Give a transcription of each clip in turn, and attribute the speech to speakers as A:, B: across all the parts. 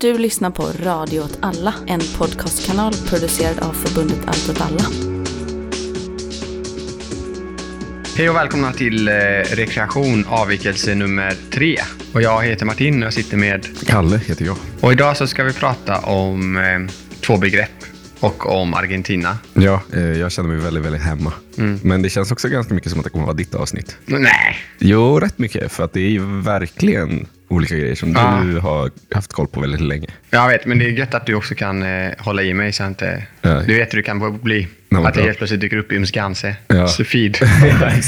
A: Du lyssnar på Radio åt alla, en podcastkanal producerad av förbundet Allt åt alla.
B: Hej och välkomna till eh, rekreation avvikelse nummer tre. Och jag heter Martin och jag sitter med...
C: Kalle heter jag.
B: Och idag så ska vi prata om eh, två begrepp och om Argentina.
C: Ja, eh, jag känner mig väldigt, väldigt hemma. Men det känns också ganska mycket som att det kommer vara ditt avsnitt.
B: Nej,
C: Jo, rätt mycket. För att det är ju verkligen olika grejer som
B: Ja.
C: du har haft koll på väldigt länge.
B: jag vet, men det är gött att du också kan eh, hålla i mig så jag inte...
C: Ja.
B: Du vet hur det kan bli.
C: Ja,
B: att det helt plötsligt dyker upp i Umsganse.
C: Ja.
B: Feed. och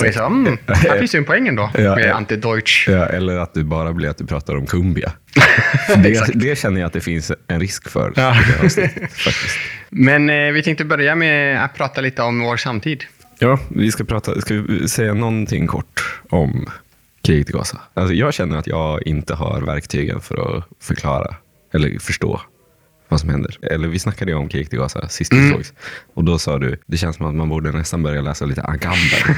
B: jag är så, mm, här finns ju en poäng ändå.
C: Ja,
B: med
C: ja.
B: anti-Deutsch.
C: Ja, eller att det bara blir att du pratar om Kumbia. det, det känner jag att det finns en risk för.
B: Ja. Men eh, vi tänkte börja med att prata lite om vår samtid.
C: Ja, vi ska, prata, ska vi säga någonting kort om kriget i Gaza. Alltså, jag känner att jag inte har verktygen för att förklara eller förstå vad som händer. Eller vi snackade ju om kriget i Gaza sist vi sågs. Och då sa du, det känns som att man borde nästan börja läsa lite Agamben.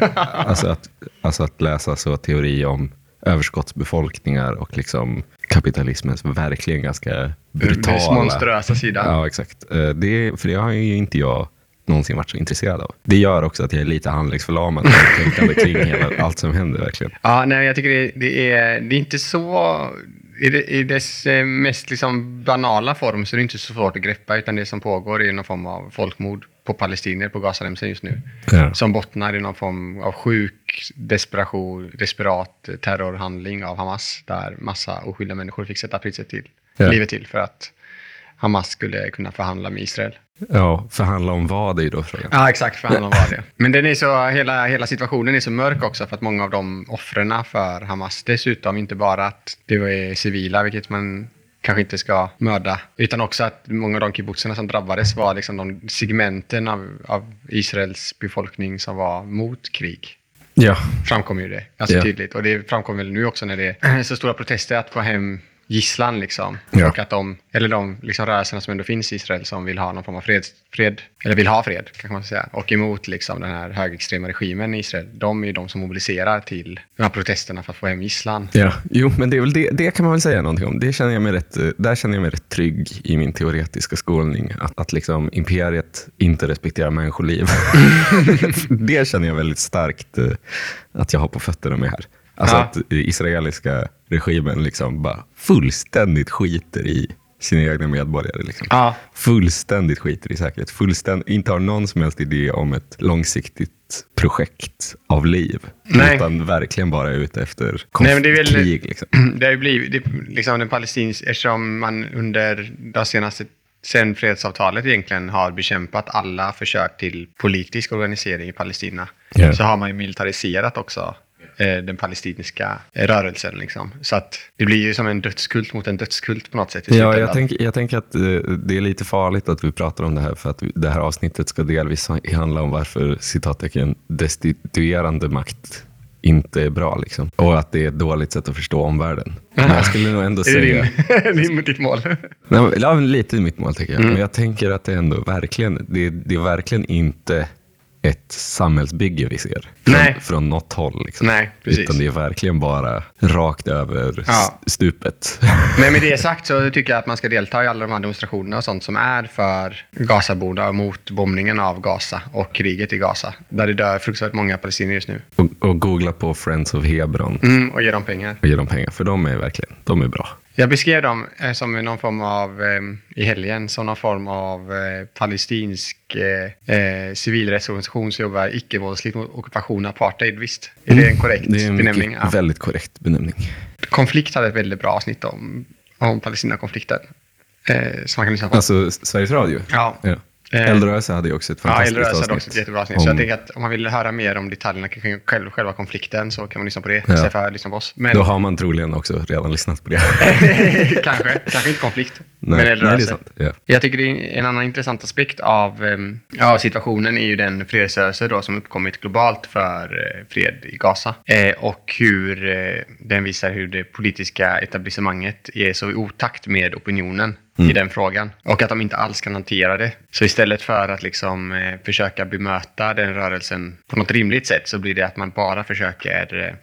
C: alltså, att, alltså att läsa så teori om överskottsbefolkningar och liksom kapitalismens verkligen ganska brutala...
B: Dess monströsa sida.
C: Ja, exakt. Eh, Det, för det har ju inte jag någonsin varit så intresserad av. Det gör också att jag är lite handlingsförlamad och tänkande kring hela, allt som händer verkligen.
B: Ja, nej, jag tycker det, det, är, det är inte så... I, det, I dess eh, mest liksom banala form så är det inte så svårt att greppa, utan det som pågår är någon form av folkmord på palestinier på Gazaremsan just nu.
C: Ja.
B: Som bottnar i någon form av sjuk, desperation, desperat terrorhandling av Hamas, där massa oskyldiga människor fick sätta priset till,
C: Ja.
B: livet till för att Hamas skulle kunna förhandla med Israel.
C: Ja, förhandla om vad är ju då frågan.
B: Ja, exakt. Förhandla var det. Men den är så, hela, hela situationen är så mörk också för att många av de offren för Hamas, dessutom inte bara att det var civila, vilket man kanske inte ska mörda, utan också att många av de kibbutzerna som drabbades var liksom de segmenten av, av Israels befolkning som var mot krig.
C: Ja,
B: Framkommer ju det ganska
C: Ja.
B: tydligt. Och det framkommer väl nu också när det är så stora protester att få hem gisslan liksom.
C: Ja.
B: Och att de, eller de liksom rörelserna som ändå finns i Israel som vill ha någon form av fred, fred eller vill ha fred, kan man säga. Och emot liksom den här högerextrema regimen i Israel. De är ju de som mobiliserar till de här protesterna för att få hem gisslan.
C: ja. Jo, men det, är väl det, det kan man väl säga någonting om. Det känner jag mig rätt, där känner jag mig rätt trygg i min teoretiska skolning. Att, att liksom imperiet inte respekterar människoliv. det känner jag väldigt starkt eh, att jag har på fötterna med här. Alltså
B: Ja.
C: att israeliska regimen liksom bara fullständigt skiter i sina egna medborgare. Liksom.
B: Ja,
C: Fullständigt skiter i säkerhet. Fullständigt, inte har någon som helst idé om ett långsiktigt projekt av liv.
B: Nej.
C: Utan verkligen bara är ute efter
B: Nej, men det är väl-
C: krig. Liksom.
B: det har ju blivit, det, liksom den palestinska, eftersom man under de senaste, sen fredsavtalet egentligen har bekämpat alla försök till politisk organisering i Palestina,
C: Ja.
B: så har man ju militariserat också den palestinska eh, rörelsen. Liksom. Så att det blir ju som en dödskult mot en dödskult på något sätt.
C: Ja, jag, tänk, jag tänker att eh, det är lite farligt att vi pratar om det här för att det här avsnittet ska delvis handla om varför citattecken destituerande makt inte är bra. Liksom. Och att det är ett dåligt sätt att förstå omvärlden. Men jag skulle nog ändå
B: Är det
C: säga...
B: din, ditt mål?
C: Nej, men- ja, lite mitt mål tycker jag.
B: Mm.
C: Men jag tänker att det ändå verkligen, det, det är verkligen inte ett samhällsbygge vi ser. Från,
B: Nej.
C: från något håll. Liksom.
B: Nej, precis.
C: Utan det är verkligen bara rakt över
B: Ja.
C: stupet.
B: Men med det sagt så tycker jag att man ska delta i alla de här demonstrationerna och sånt som är för Gazaborna och mot bombningen av Gaza och kriget i Gaza. Där det dör fruktansvärt många palestinier just nu.
C: och, och googla på Friends of Hebron
B: Mm, och ge dem pengar.
C: och ge dem pengar. För de är verkligen de är bra.
B: Jag beskrev dem eh, som någon form av, eh, i helgen, som någon form av eh, palestinsk eh, civilrättsorganisation som jobbar icke-våldsligt mot occupation och apartheid. Visst, är det en korrekt
C: Det är en
B: benämning?
C: mycket,
B: Ja.
C: väldigt korrekt benämning.
B: Konflikt hade ett väldigt bra avsnitt om, om Palestina-konflikten. Eh, som man kan lyssna på.
C: Alltså Sveriges Radio.
B: ja.
C: Ja.
B: Eh,
C: Eldröse hade ju också ett
B: Ja,
C: fantastiskt
B: Eldröse
C: avsnitt.
B: hade också ett jättebra avsnitt. Så jag
C: om-
B: tänker att om man vill höra mer om detaljerna kring själva, själva konflikten så kan man lyssna på det
C: Ja.
B: istället för att lyssna på oss. Men
C: Då har man troligen också redan lyssnat på det.
B: kanske, kanske inte konflikt.
C: nej,
B: men
C: nej,
B: Eldröse.
C: sant. Ja.
B: Jag tycker en annan intressant aspekt av um, ja, situationen är ju den fredsrörelse då som uppkommit globalt för eh, fred i Gaza. Eh, och hur eh, den visar hur det politiska etablissemanget är så i otakt med opinionen i den frågan. Och att de inte alls kan hantera det. Så istället för att liksom eh, försöka bemöta den rörelsen på något rimligt sätt så blir det att man bara försöker eh,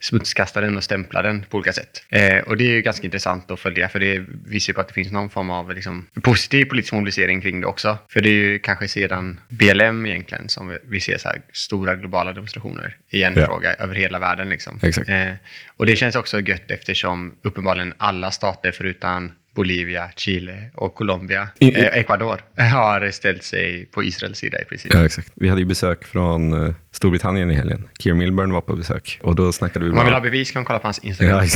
B: smutskasta den och stämpla den på olika sätt. Eh, och det är ju ganska intressant att följa, för det visar ju på att det finns någon form av liksom, positiv politisk mobilisering kring det också. För det är ju kanske sedan BLM egentligen som vi, ser så här stora globala demonstrationer i en
C: Ja.
B: fråga över hela världen. Liksom.
C: Exakt.
B: Eh, och det känns också gött eftersom uppenbarligen alla stater förutom Bolivia, Chile och Colombia,
C: I-
B: eh, Ecuador, har ställt sig på Israels sida i princip.
C: Ja, exakt. Vi hade ju besök från eh, Storbritannien i helgen. Keir Milburn var på besök och då snackade vi
B: Om man vill ha bevis kan man kolla på hans Instagram.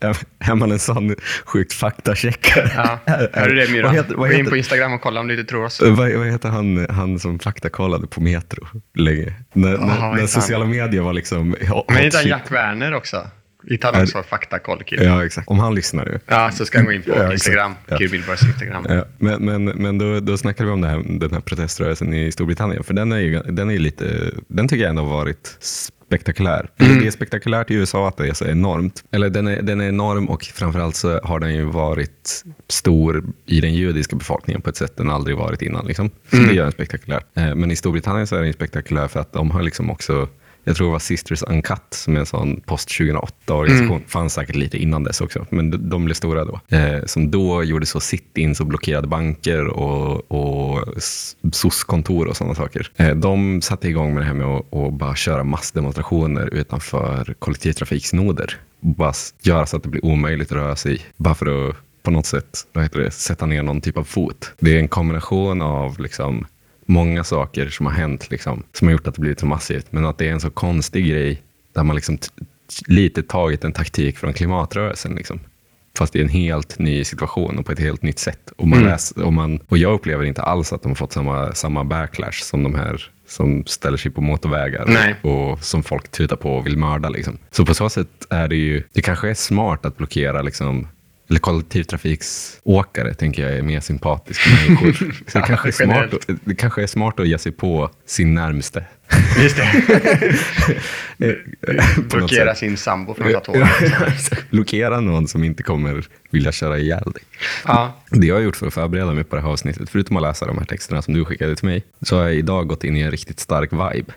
C: Ja, är man en sån sjukt faktacheckare?
B: Ja, hör du det Myra?
C: Vad heter, vad,
B: Gå in på Instagram och kolla om du inte tror oss.
C: vad, vad heter han, han som faktakollade på Metro länge? När,
B: vad
C: när, när sociala medier var liksom hot
B: Men inte. Jack Werner också? Vi tar också faktakoll, kille.
C: Ja, exakt. Om han lyssnar nu.
B: Ja, så ska han gå in på
C: Ja.
B: Instagram,
C: Ja.
B: Instagram.
C: Ja, men men, men då, då snackade vi om det här, den här proteströrelsen i Storbritannien. För den, är ju, den, är lite, den tycker jag ändå har varit spektakulär. Det är spektakulärt i USA att det är så enormt. Eller den är, den är enorm och framförallt så har den ju varit stor i den judiska befolkningen på ett sätt den aldrig varit innan. Liksom. Så det gör den spektakulär. Eh, Men i Storbritannien så är den spektakulär för att de har liksom också jag tror det var Sisters Uncut som är en sån post 2008-organisation. Fanns säkert lite innan dess också, men de, de blev stora då. Eh, som då gjorde så sit-ins och blockerade banker och, och SOS-kontor och sådana saker. Eh, de satte igång med det här med att, att bara köra massdemonstrationer utanför kollektivtrafiksnoder. Och Bara göra så att det blir omöjligt att röra sig. Bara för att på något sätt vad heter det, sätta ner någon typ av fot. Det är en kombination av liksom, många saker som har hänt, liksom, som har gjort att det blivit så massivt. Men att det är en så konstig grej där man liksom lite tagit en taktik från klimatrörelsen. Liksom. Fast i en helt ny situation och på ett helt nytt sätt. Och, man
B: Mm.
C: läser, och, man, och jag upplever inte alls att de har fått samma, samma backlash som de här som ställer sig på motorvägar
B: Nej.
C: och som folk tutar på och vill mörda. Liksom. Så på så sätt är det ju, det kanske är smart att blockera liksom, eller kollektivtrafiksåkare tänker jag är mer sympatiska människor. Så det, kanske är smart, det kanske är smart att ge sig på sin närmste.
B: Just det. Blockera sin sambo från att ta tåget.
C: Blockera någon som inte kommer vilja köra ihjäl dig.
B: Ja.
C: Det jag har gjort för att förbereda mig på det här avsnittet, förutom att läsa de här texterna som du skickade till mig, så har jag idag gått in i en riktigt stark vibe.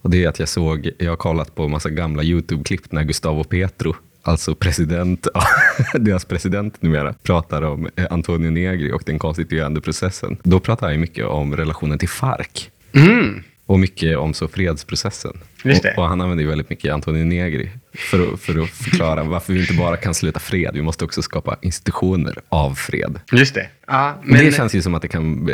C: Och det är att jag såg, jag har kollat på massa gamla YouTube-klipp när Gustavo Petro, alltså president, deras president numera, pratar om eh, Antonio Negri och den konstituerande processen. Då pratar han mycket om relationen till FARC.
B: Mm.
C: Och mycket om så fredsprocessen.
B: Just det.
C: Och, och han använder ju väldigt mycket Antonio Negri för att, för att förklara varför vi inte bara kan sluta fred, vi måste också skapa institutioner av fred.
B: Just det. Ja,
C: Men det känns ju som att det kan,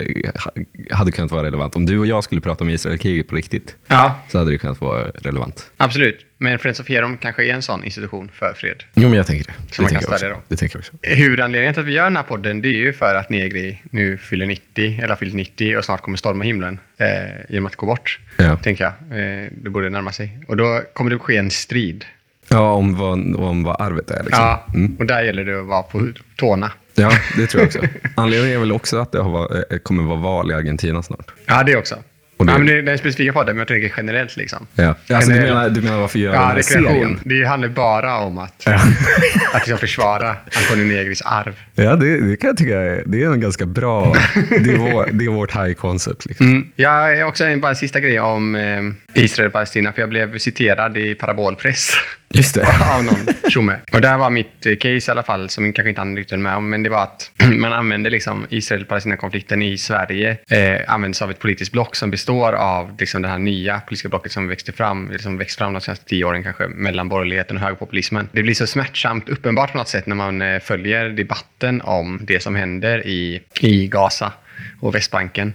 C: hade kunnat vara relevant. Om du och jag skulle prata om Israelkriget på riktigt,
B: ja,
C: så hade det kunnat vara relevant.
B: absolut. Men Friends of Freedom kanske är en sån institution för fred.
C: Jo, men jag tänker det.
B: Så
C: det
B: man kan stödja dem.
C: Det tänker jag också.
B: Huvudanledningen till att vi gör den här podden det är ju för att Negri nu fyller 90, eller har fyllt 90 och snart kommer storma himlen eh, genom att gå bort.
C: Ja.
B: Tänker jag. Eh, det borde närma sig. Och då kommer det ske en strid.
C: Ja, om vad, om vad arvet är. Liksom.
B: Ja,
C: Mm.
B: och där gäller det att vara på tårna.
C: Ja, det tror jag också. Anledningen är väl också att det har, eh, kommer vara val i Argentina snart.
B: Ja, det också.
C: Och det-
B: Ja, men det, är specifika podden, men jag tänker generellt liksom.
C: Ja. Alltså, du,
B: Generellt.
C: menar, du menar varför gör den
B: Ja,
C: här
B: rekreation.
C: serien?
B: Det handlar bara om att, att liksom försvara Antonio Negris arv.
C: Ja, det, det kan jag tycka är, det är en ganska bra... Det är, vår, det är vårt high concept. Liksom.
B: Mm. Jag är också en, bara en sista grej om eh, Israel och Palestina, för jag blev citerad i parabolpress
C: Just det.
B: av någon tjomme. Och det här var mitt eh, case i alla fall, som kanske inte han riktigt höll med om, men det var att man använde liksom Israel-Palestina-konflikten i Sverige, eh, används av ett politiskt block som består av liksom det här nya politiska blocket som växte fram, liksom växt fram de senaste tio åren kanske, mellan borgerligheten och högerpopulismen. Det blir så smärtsamt uppenbart på något sätt när man eh, följer debatten om det som händer i, i Gaza och Västbanken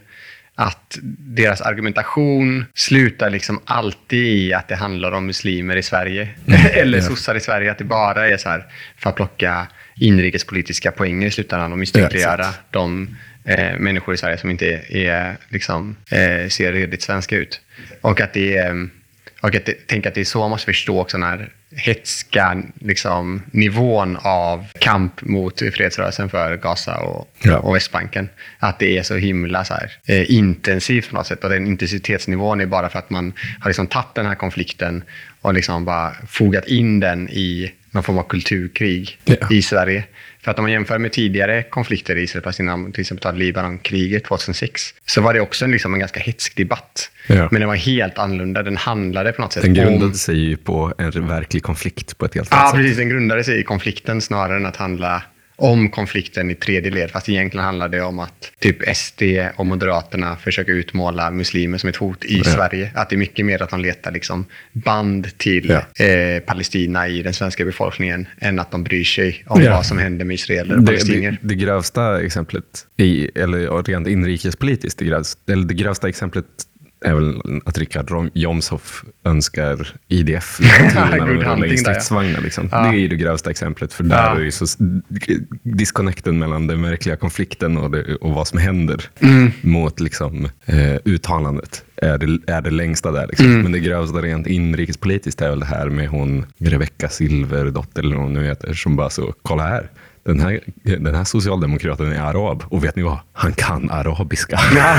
B: att deras argumentation slutar liksom alltid i att det handlar om muslimer i Sverige. Eller
C: Ja.
B: sossar i Sverige, att det bara är så här för att plocka inrikespolitiska poänger i slutändan och misstänkliggöra
C: Ja,
B: de eh, människor i Sverige som inte är, liksom, eh, ser redigt svenska ut. Och att det är, och att det, tänk att det är så man måste förstå också den här hetska liksom, nivån av kamp mot fredsrörelsen för Gaza och,
C: Ja.
B: och Västbanken. Att det är så himla så här, eh, intensivt på något sätt. Och den intensitetsnivån är bara för att man har liksom tagit den här konflikten och liksom bara fogat in den i någon form av kulturkrig
C: Ja.
B: i Sverige. För att om man jämför med tidigare konflikter i Israel och Palestina, till exempel Libanonkriget 2006, så var det också en, liksom en ganska hetsk debatt.
C: Ja.
B: Men den var helt annorlunda. Den handlade på något sätt
C: Den
B: om...
C: grundade sig ju på en verklig konflikt på ett helt annat
B: Ja,
C: sätt.
B: precis. Den grundade sig i konflikten snarare än att handla om konflikten i tredje led. Fast egentligen handlar det om att typ SD och Moderaterna försöker utmåla muslimer som ett hot i Sverige. Att det är mycket mer att de letar liksom band till eh, Palestina i den svenska befolkningen än att de bryr sig om
C: Ja.
B: vad som händer med israeler och
C: Det,
B: palestinier.
C: det, det grövsta exemplet, i, eller rent inrikespolitiskt, det grövsta, eller det grövsta exemplet är väl att Richard Rom- Jomshof önskar IDF till när de rullar in stridsvagnar. Liksom.
B: Ja.
C: Det är det grövsta exemplet, för där
B: Ja.
C: är ju så disconnecten mellan den verkliga konflikten och, det, och vad som händer
B: Mm.
C: mot liksom, eh, uttalandet är det, är det längsta där. Liksom.
B: Mm.
C: Men det grövsta rent inrikespolitiskt är väl det här med hon Rebecca Silverdotter, eller vad hon nu heter, som bara så, kolla här. Den här, den här socialdemokraten är arab och vet ni vad? Han kan arabiska.
B: Ja,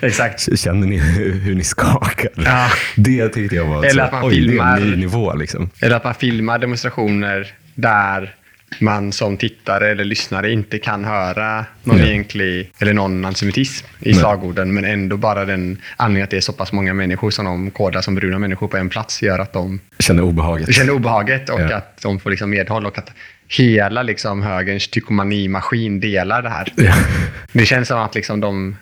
B: exakt.
C: Känner ni hur ni skakar?
B: Ja.
C: Det tyckte jag var
B: Eller
C: så,
B: att man
C: oj,
B: filmar-
C: det är en ny nivå. Liksom.
B: Eller att man filmar demonstrationer där man som tittare eller lyssnare inte kan höra någon
C: Ja.
B: egentlig, eller någon antisemitism i
C: Nej.
B: slagorden, men ändå bara den anledningen att det är så pass många människor som de kodar som bruna människor på en plats gör att de
C: Känner obehaget.
B: känner obehaget och
C: Ja.
B: att de får liksom medhåll och att hela liksom högerns tykomani-maskin delar det här.
C: Ja.
B: Det känns som att liksom de,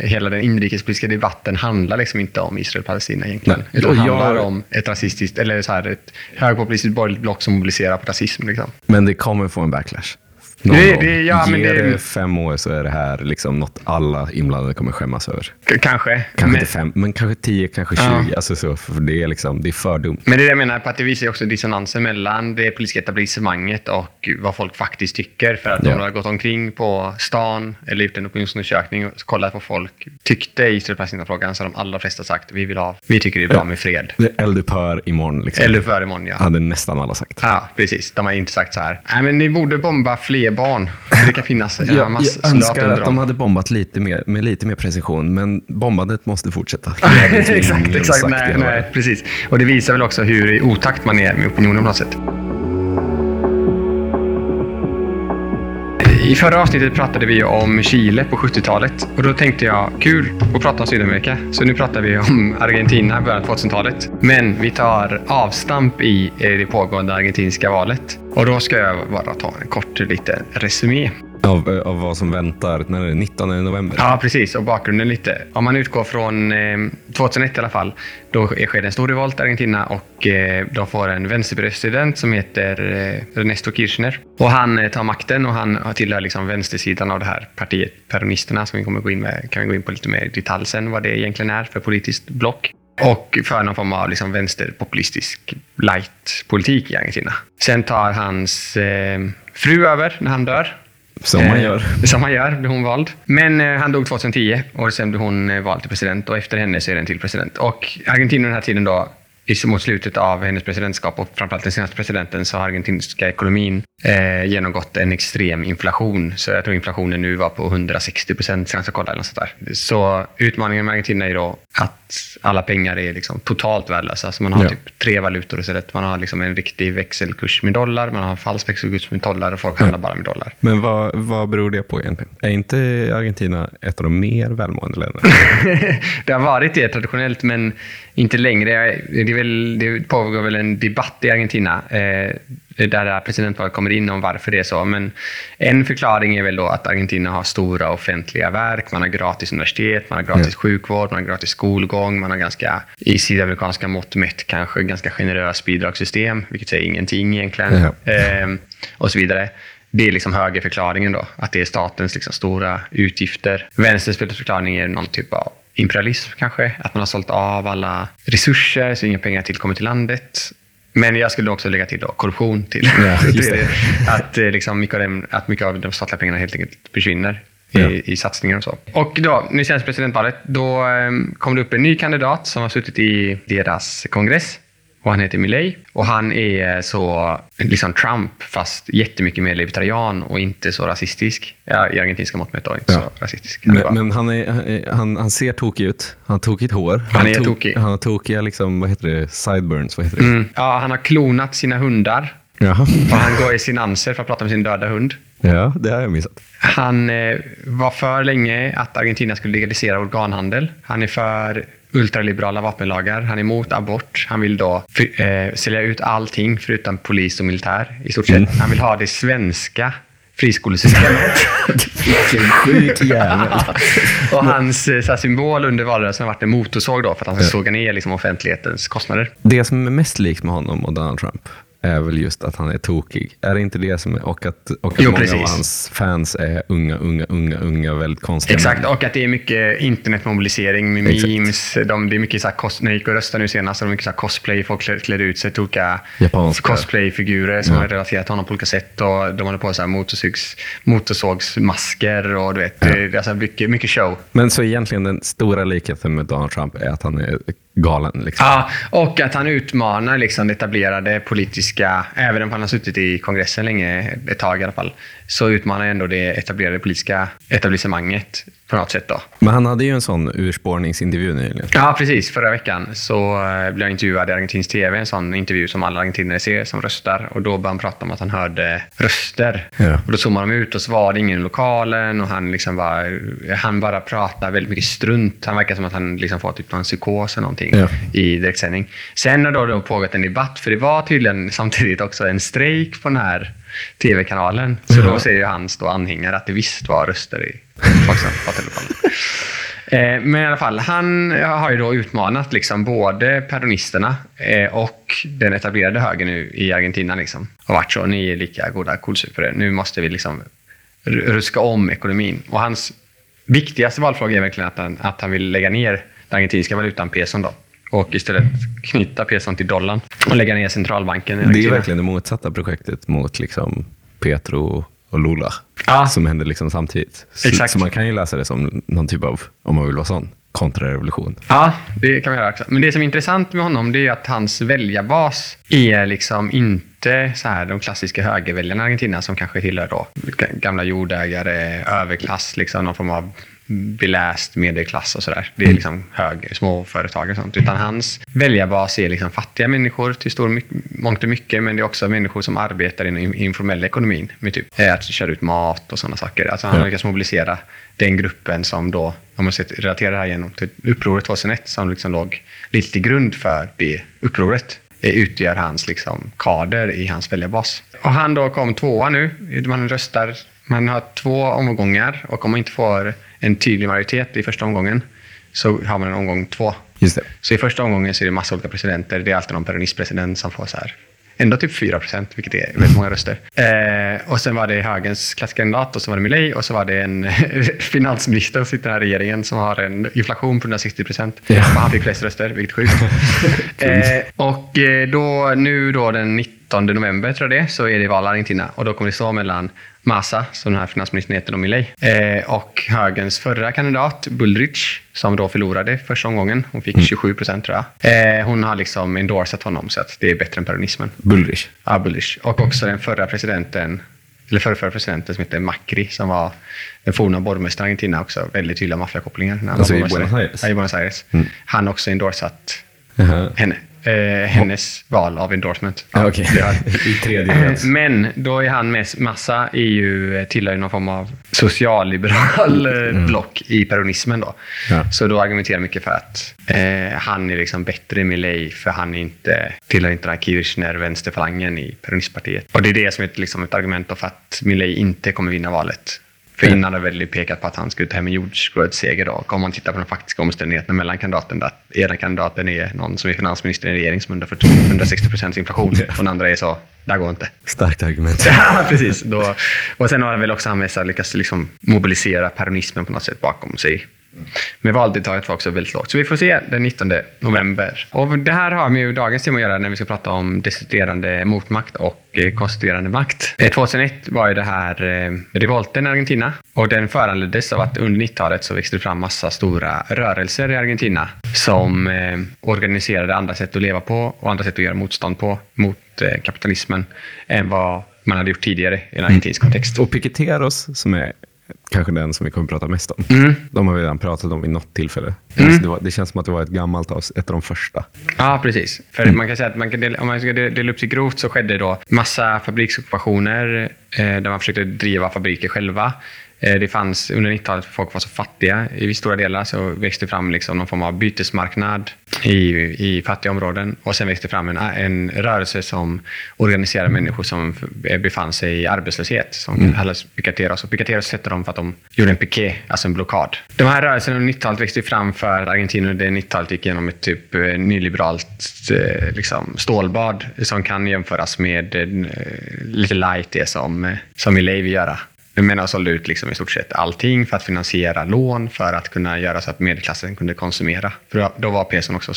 B: hela den inrikespolitiska debatten handlar liksom inte om Israel och Palestina egentligen.
C: Nej.
B: Utan
C: jag-
B: handlar om ett rasistiskt, eller så här, ett högpopulistiskt borgerligt block som mobiliserar på rasism. Liksom.
C: Men det kommer få en backlash. Någon
B: Det- det- ja,
C: Ge
B: det-
C: det fem år så är det här liksom något alla inblandade kommer skämmas över.
B: Kanske.
C: Kanske
B: men,
C: inte fem, men kanske tio, kanske
B: Ja.
C: tjugo. Alltså så, för det, är liksom, det är för dumt.
B: men det är det jag menar, på att det visar också dissonansen mellan det politiska etablissemanget och vad folk faktiskt tycker. För att
C: Ja.
B: de har gått omkring på stan eller gjort en opinionsundersökning och kollat på folk tyckte i Palestina-frågan så har de allra flesta sagt vi vill ha, vi tycker det är bra med fred.
C: Eldupphör imorgon. Liksom.
B: Eller för imorgon, ja.
C: hade nästan alla sagt.
B: Ja, precis. De har inte sagt så här. Nej, men ni borde bomba fler barn. Det kan finnas ja,
C: Jag, jag önskar att de hade bombat lite mer, med lite mer precision, men bombandet måste fortsätta.
B: exakt, exakt. Nej, nej, precis. Och det visar väl också hur i otakt man är med opinionen på något sätt. I förra avsnittet pratade vi om Chile på 70-talet och då tänkte jag kul att prata om Sydamerika. Så nu pratar vi om Argentina i början av 2000-talet. Men vi tar avstamp i det pågående argentinska valet. Och då ska jag bara ta en kort liten resumé.
C: Av, av vad som väntar, när är det? 19 november?
B: Ja, precis. Och bakgrunden lite. Om man utgår från eh, 2001 i alla fall, då sker det en stor revolt i Argentina och eh, de får en vänsterpresident som heter eh, Ernesto Kirchner. Och han eh, tar makten och han tillhör liksom vänstersidan av det här partiet, Peronisterna, som vi kommer gå in med, kan vi gå in på lite mer i detalj sen, vad det egentligen är för politiskt block. Och för någon form av liksom vänsterpopulistisk light-politik i Argentina. Sen tar hans eh, fru över när han dör.
C: Som man
B: Eh,
C: gör.
B: Som man gör, blev hon vald. Men eh, han dog 2010 och sen blev hon eh, vald till president och efter henne så är det en till president. Och Argentina den här tiden då, mot slutet av hennes presidentskap och framförallt den senaste presidenten så har argentinska ekonomin eh, genomgått en extrem inflation. Så jag tror inflationen nu var på 160 procent senast jag kollade. Sånt där. Så utmaningen med Argentina är då att alla pengar är liksom totalt värdelösa. Så man har
C: Ja.
B: typ tre valutor istället. Man har liksom en riktig växelkurs med dollar, man har en falsk växelkurs med dollar och folk handlar bara med dollar.
C: Men vad, vad beror det på egentligen? Är inte Argentina ett av de mer välmående länderna?
B: det har varit det traditionellt, men inte längre. Det, är väl, det pågår väl en debatt i Argentina eh, där presidentvalet kommer in om varför det är så. Men en förklaring är väl då att Argentina har stora offentliga verk. Man har gratis universitet, man har gratis
C: Ja.
B: sjukvård, man har gratis skolgång, man har ganska, i sydamerikanska mått mätt, kanske ganska generöst bidragssystem, vilket säger ingenting egentligen.
C: Ja.
B: Eh, och så vidare. Det är liksom högerförklaringen då, att det är statens liksom stora utgifter. Vänsterns förklaring är någon typ av imperialism kanske, att man har sålt av alla resurser så inga pengar tillkommer till landet. Men jag skulle också lägga till då korruption till.
C: Ja,
B: att, eh, liksom mycket av dem, att mycket av de statliga pengarna helt enkelt försvinner
C: Ja.
B: i, i satsningar och så. Och då, nu känns presidentvalet, då eh, kom det upp en ny kandidat som har suttit i deras kongress. Och han heter Milley. Och han är så liksom Trump, fast jättemycket mer libertarian och inte så rasistisk. Ja, I argentinska mått mätt inte
C: Ja.
B: så rasistisk. Han är
C: Men, men han, är, han, han ser tokig ut. Han har tokigt hår.
B: Han är
C: har
B: tokig.
C: Han har tokiga liksom, vad heter det? sideburns. Vad heter det?
B: Mm. Ja, han har klonat sina hundar
C: Jaha.
B: Och han går i sin anser för att prata med sin döda hund.
C: Ja, det har jag missat.
B: Han eh, var för länge att Argentina skulle legalisera organhandel. Han är för ultraliberala vapenlagar. Han är emot abort. Han vill då för, eh, sälja ut allting förutom polis och militär i stort sett. Han vill ha det svenska friskolesystemet.
C: Vilken sjuk jävel.
B: och hans eh, här, symbol under valrörelsen har varit en motorsåg då, för att han ska såga ner liksom, offentlighetens kostnader.
C: Det som är mest likt med honom och Donald Trump är väl just att han är tokig. Är det inte det som är, och att, och att
B: Jo,
C: många
B: precis.
C: av hans fans är unga, unga, unga, unga, väldigt konstiga
B: Exakt,
C: män?
B: och att det är mycket internetmobilisering med
C: Exakt.
B: memes. De, det är mycket så här, när jag gick och röstade nu senast, så det mycket så här cosplay. Folk klä- klädde ut sig till olika
C: Japanska.
B: cosplayfigurer som
C: Ja.
B: har relaterat till honom på olika sätt. Och de hade på så här motorsågs, motorsågsmasker och du vet, det är alltså mycket, mycket show.
C: Men så egentligen den stora likheten med Donald Trump är att han är galen. Liksom.
B: Ja, och att han utmanar liksom det etablerade politiska, även om han har suttit i kongressen länge, ett tag i alla fall, så utmanar ändå det etablerade politiska etablissemanget på något sätt. Då.
C: Men han hade ju en sån urspårningsintervju nyligen.
B: Ja, precis. Förra veckan så eh, blev jag intervjuad i argentinsk tv, en sån intervju som alla argentinare ser som röstar. Och då började han prata om att han hörde röster.
C: Ja.
B: Och då zoomade de ut och så var det ingen i lokalen och han, liksom var, han bara pratade väldigt mycket strunt. Han verkar som att han liksom får typ någon psykos eller någonting
C: Ja.
B: i direktsändning. Sen har då det pågått en debatt, för det var tydligen samtidigt också en strejk på den här tv-kanalen. Så då säger hans då anhängare att det visst var röster i lokalen. Eh, Men i alla fall, han har ju då utmanat liksom både peronisterna eh, och den etablerade högern nu i Argentina. Liksom. Och varit så, ni är lika goda kolsupare. Nu måste vi liksom ruska om ekonomin. Och hans viktigaste valfråga är verkligen att han, att han vill lägga ner den argentinska valutan peson då. Och istället knyta peson till dollarn och lägga ner centralbanken i
C: Det är verkligen det motsatta projektet mot liksom Petro och Lula.
B: Ja.
C: Som hände liksom samtidigt. Så, så man kan ju läsa det som någon typ av, om man vill vara sån, kontrarevolution.
B: Ja, det kan man göra också. Men det som är intressant med honom det är att hans väljarbas är liksom inte så här de klassiska högerväljarna i Argentina som kanske tillhör då gamla jordägare, överklass, liksom någon form av beläst medelklass och sådär. Det är liksom hög, småföretag och sånt. Utan hans väljarbas är liksom fattiga människor till stor mångt och mycket, men det är också människor som arbetar inom in- informella ekonomin med typ eh, att köra ut mat och sådana saker. Alltså han
C: Ja.
B: har lyckats mobilisera den gruppen som då, om man relaterar det här genom till upproret 2001, som liksom låg lite till grund för det upproret eh, utgör hans liksom, kader i hans väljarbas. Och han då kom tvåa nu. Man röstar, man har två omgångar och om man inte får en tydlig majoritet i första omgången så har man en omgång två.
C: Just det.
B: Så i första omgången så är det massa olika presidenter. Det är alltid någon peronistpresident som får så här ändå typ 4 procent, vilket är väldigt många röster. Eh, och sen var det högerns klasskandidat och så var det Milei och så var det en finansminister som sitter i den här regeringen som har en inflation på 160 procent. Och han fick flest röster, vilket är sjukt. eh, och eh, då, nu då den 19 november tror jag det, så är det val i Argentina och då kommer det stå mellan Massa, som den här finansministern heter, och Milei. Eh, och högerns förra kandidat, Bullrich, som då förlorade första omgången. Hon fick 27 procent tror jag. Eh, hon har liksom endorsat honom så att det är bättre än peronismen.
C: Bullrich.
B: Ja, Bullrich. Och också den förra presidenten, eller förra, förra presidenten som heter Macri, som var den forna borgmästaren i Argentina också. Väldigt tydliga maffiakopplingar.
C: Alltså i. Buenos Aires?
B: Ja, i Buenos Aires. Han har också endorsat
C: Jaha.
B: henne. Eh, hennes val av endorsement.
C: Ja,
B: har-
C: I tredje
B: Eh. Men då är han med, Massa är ju, eh, tillhör någon form av socialliberal eh, block i peronismen då.
C: Ja.
B: Så då argumenterar mycket för att eh, han är liksom bättre än Milei för han är inte, tillhör inte den här Kirchner-vänsterfalangen i peronistpartiet. Och det är det som är ett, liksom ett argument för att Milei inte kommer vinna valet. För innan har väl pekat på att han skulle ta hem en jordskredsseger om man tittar på de faktiska omständigheterna mellan kandidaterna, att ena kandidaten är någon som är finansminister i en regering som har 140 160 procents inflation och den andra är så, där går inte.
C: Starkt argument.
B: Ja, precis. Då, och sen har han väl också han med sig lyckats liksom mobilisera peronismen på något sätt bakom sig. Men valdeltagandet var också väldigt lågt. Så vi får se den 19 november. Och det här har med ju dagens tema att göra när vi ska prata om destituerande motmakt och eh, konstituerande makt. Eh, 2001 var ju det här eh, revolten i Argentina och den föranleddes av att under 90-talet så växte det fram massa stora rörelser i Argentina som eh, organiserade andra sätt att leva på och andra sätt att göra motstånd på mot eh, kapitalismen än vad man hade gjort tidigare i en argentinsk kontext.
C: Och Piqueteros, som är kanske den som vi kommer prata mest om.
B: Mm.
C: De har vi redan pratat om vid något tillfälle. Alltså, det, var, det känns som att det var ett gammalt avsnitt, ett av de första.
B: Ja, precis. För man kan säga att man kan dela, om man ska dela dela upp det grovt så skedde då massa fabriksockupationer eh, där man försökte driva fabriker själva. Eh, det fanns under 90-talet, folk var så fattiga i stora delar, så växte det fram liksom någon form av bytesmarknad i, i fattiga områden. Och sen växte det fram en, en rörelse som organiserade människor som f- befann sig i arbetslöshet, som mm. kallades Picateros. Och Picateros hette de för att de gjorde en piké, alltså en blockad. De här rörelserna under 90-talet växte fram för att Argentina under 90-talet gick igenom ett typ eh, nyliberalt eh, liksom, stålbad som kan jämföras med eh, lite light det som, eh, som Milei vill göra. Jag menar sålde ut liksom i stort sett allting för att finansiera lån för att kunna göra så att medelklassen kunde konsumera. För då- var peson också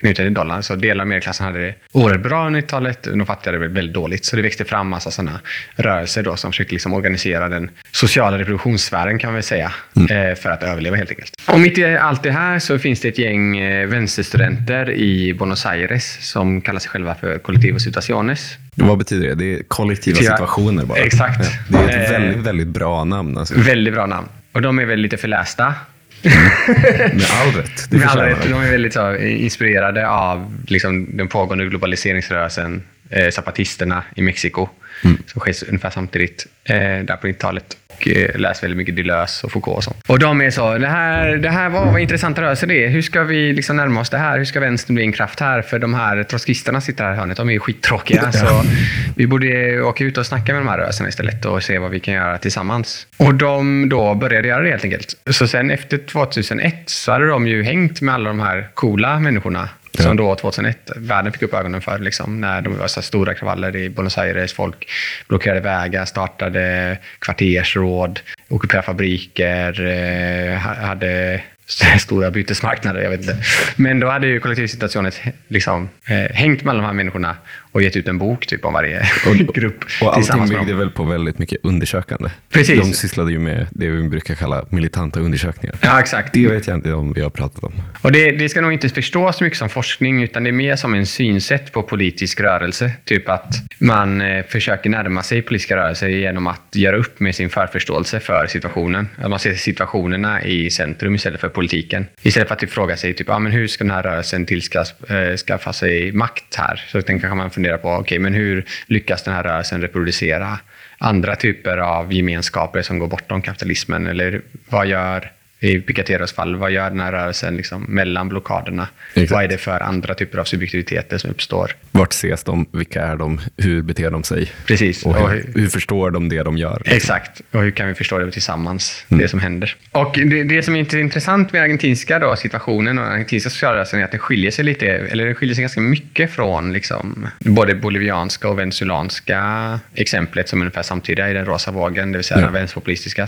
B: knuten till dollarn. Så delar av medelklassen hade det oerhört bra under 90-talet. De fattiga hade det väldigt dåligt. Så det växte fram massa sådana rörelser då som försökte liksom organisera den sociala reproduktionssfären kan vi säga. Eh, för att överleva helt enkelt. Och mitt i allt det här så finns det ett gäng eh, vänsterstudenter i Buenos Aires som kallar sig själva för Colectivos Situaciones.
C: Vad betyder det? Det är kollektiva situationer bara.
B: Exakt.
C: Ja, det är ett
B: Eh.
C: väldigt, väldigt bra namn. Alltså.
B: Väldigt bra namn. Och de är väl lite förlästa.
C: Med all rätt. Det
B: Med all rätt,
C: de.
B: de är väldigt så, inspirerade av liksom, den pågående globaliseringsrörelsen, eh, zapatisterna i Mexiko, som sker ungefär samtidigt eh, där på 90-talet. Och eh, läser väldigt mycket Deleuze och Foucault och sånt. Och de är så, det här, det här var vad intressanta rörelser det är. Hur ska vi liksom närma oss det här? Hur ska vänstern bli en kraft här? För de här trotskisterna sitter här i hörnet, de är ju skittråkiga. Så vi borde åka ut och snacka med de här rörelserna istället och se vad vi kan göra tillsammans. Och de då började göra det helt enkelt. Så sen efter 2001 så hade de ju hängt med alla de här coola människorna som då 2001 världen fick upp ögonen för. Liksom, när de var så stora kravaller i Buenos Aires. Folk blockerade vägar, startade kvartersråd, ockuperade fabriker, eh, hade stora bytesmarknader. Jag vet inte. Men då hade ju kollektivsituationen liksom, eh, hängt mellan de här människorna och gett ut en bok typ om varje grupp.
C: Och allting byggde väl på väldigt mycket undersökande.
B: Precis.
C: De sysslade ju med det vi brukar kalla militanta undersökningar.
B: Ja, exakt.
C: Det vet jag inte om vi har pratat om.
B: Och det, det ska nog inte förstås så mycket som forskning, utan det är mer som en synsätt på politisk rörelse. Typ att man eh, försöker närma sig politiska rörelser genom att göra upp med sin förförståelse för situationen. Att man ser situationerna i centrum istället för politiken. Istället för att fråga sig typ, ah, men hur ska den här rörelsen tillskaffa sig makt här? Så den kanske man fundera på, okay, men hur lyckas den här rörelsen reproducera andra typer av gemenskaper som går bortom kapitalismen? Eller vad gör i Picateros fall, vad gör den här rörelsen liksom mellan blockaderna?
C: Exakt.
B: Vad är det för andra typer av subjektiviteter som uppstår?
C: Vart ses de? Vilka är de? Hur beter de sig?
B: Precis.
C: Och
B: Och
C: hur,
B: hur-
C: hur förstår de det de gör?
B: Exakt. Och hur kan vi förstå det tillsammans,
C: Mm.
B: det som händer? Och det, det som är intressant med argentinska då, situationen och den argentinska socialrörelsen är att den skiljer sig lite, eller den skiljer sig ganska mycket från liksom, både bolivianska och venezuelanska exemplet som är ungefär samtida i den rosa vågen, det vill säga
C: Ja.
B: den vänsterpopulistiska,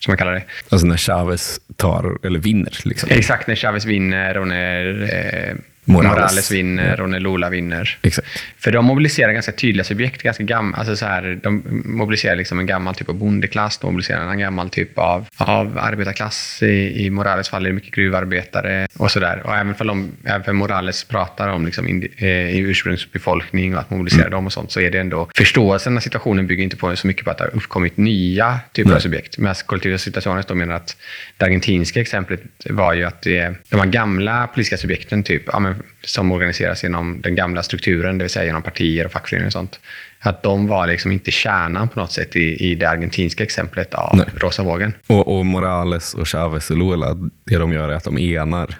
B: som man kallar det.
C: Alltså när Chavez tar, eller vinner. Liksom.
B: Exakt, när Chavez vinner och när eh,
C: Morales.
B: Morales. vinner och när Lula vinner.
C: Exakt.
B: För de mobiliserar ganska tydliga subjekt, ganska gamla, alltså så här, de mobiliserar liksom en gammal typ av bondeklass, de mobiliserar en gammal typ av, av arbetarklass. I, I Morales fall är det mycket gruvarbetare och sådär. Och även för, de, även för Morales pratar om liksom indi, eh, i ursprungsbefolkning och att mobilisera dem och sånt, så är det ändå förståelsen av situationen bygger inte på så mycket på att det har uppkommit nya typer av
C: Nej.
B: subjekt. Medan kollektiva situationer då menar att det argentinska exemplet var ju att det, de här gamla politiska subjekten typ, ja, men, som organiseras genom den gamla strukturen, det vill säga genom partier och fackföreningar och sånt, att de var liksom inte kärnan på något sätt i, i det argentinska exemplet av
C: Nej.
B: rosa vågen.
C: Och, och Morales och Chavez och Lula, det de gör är att de enar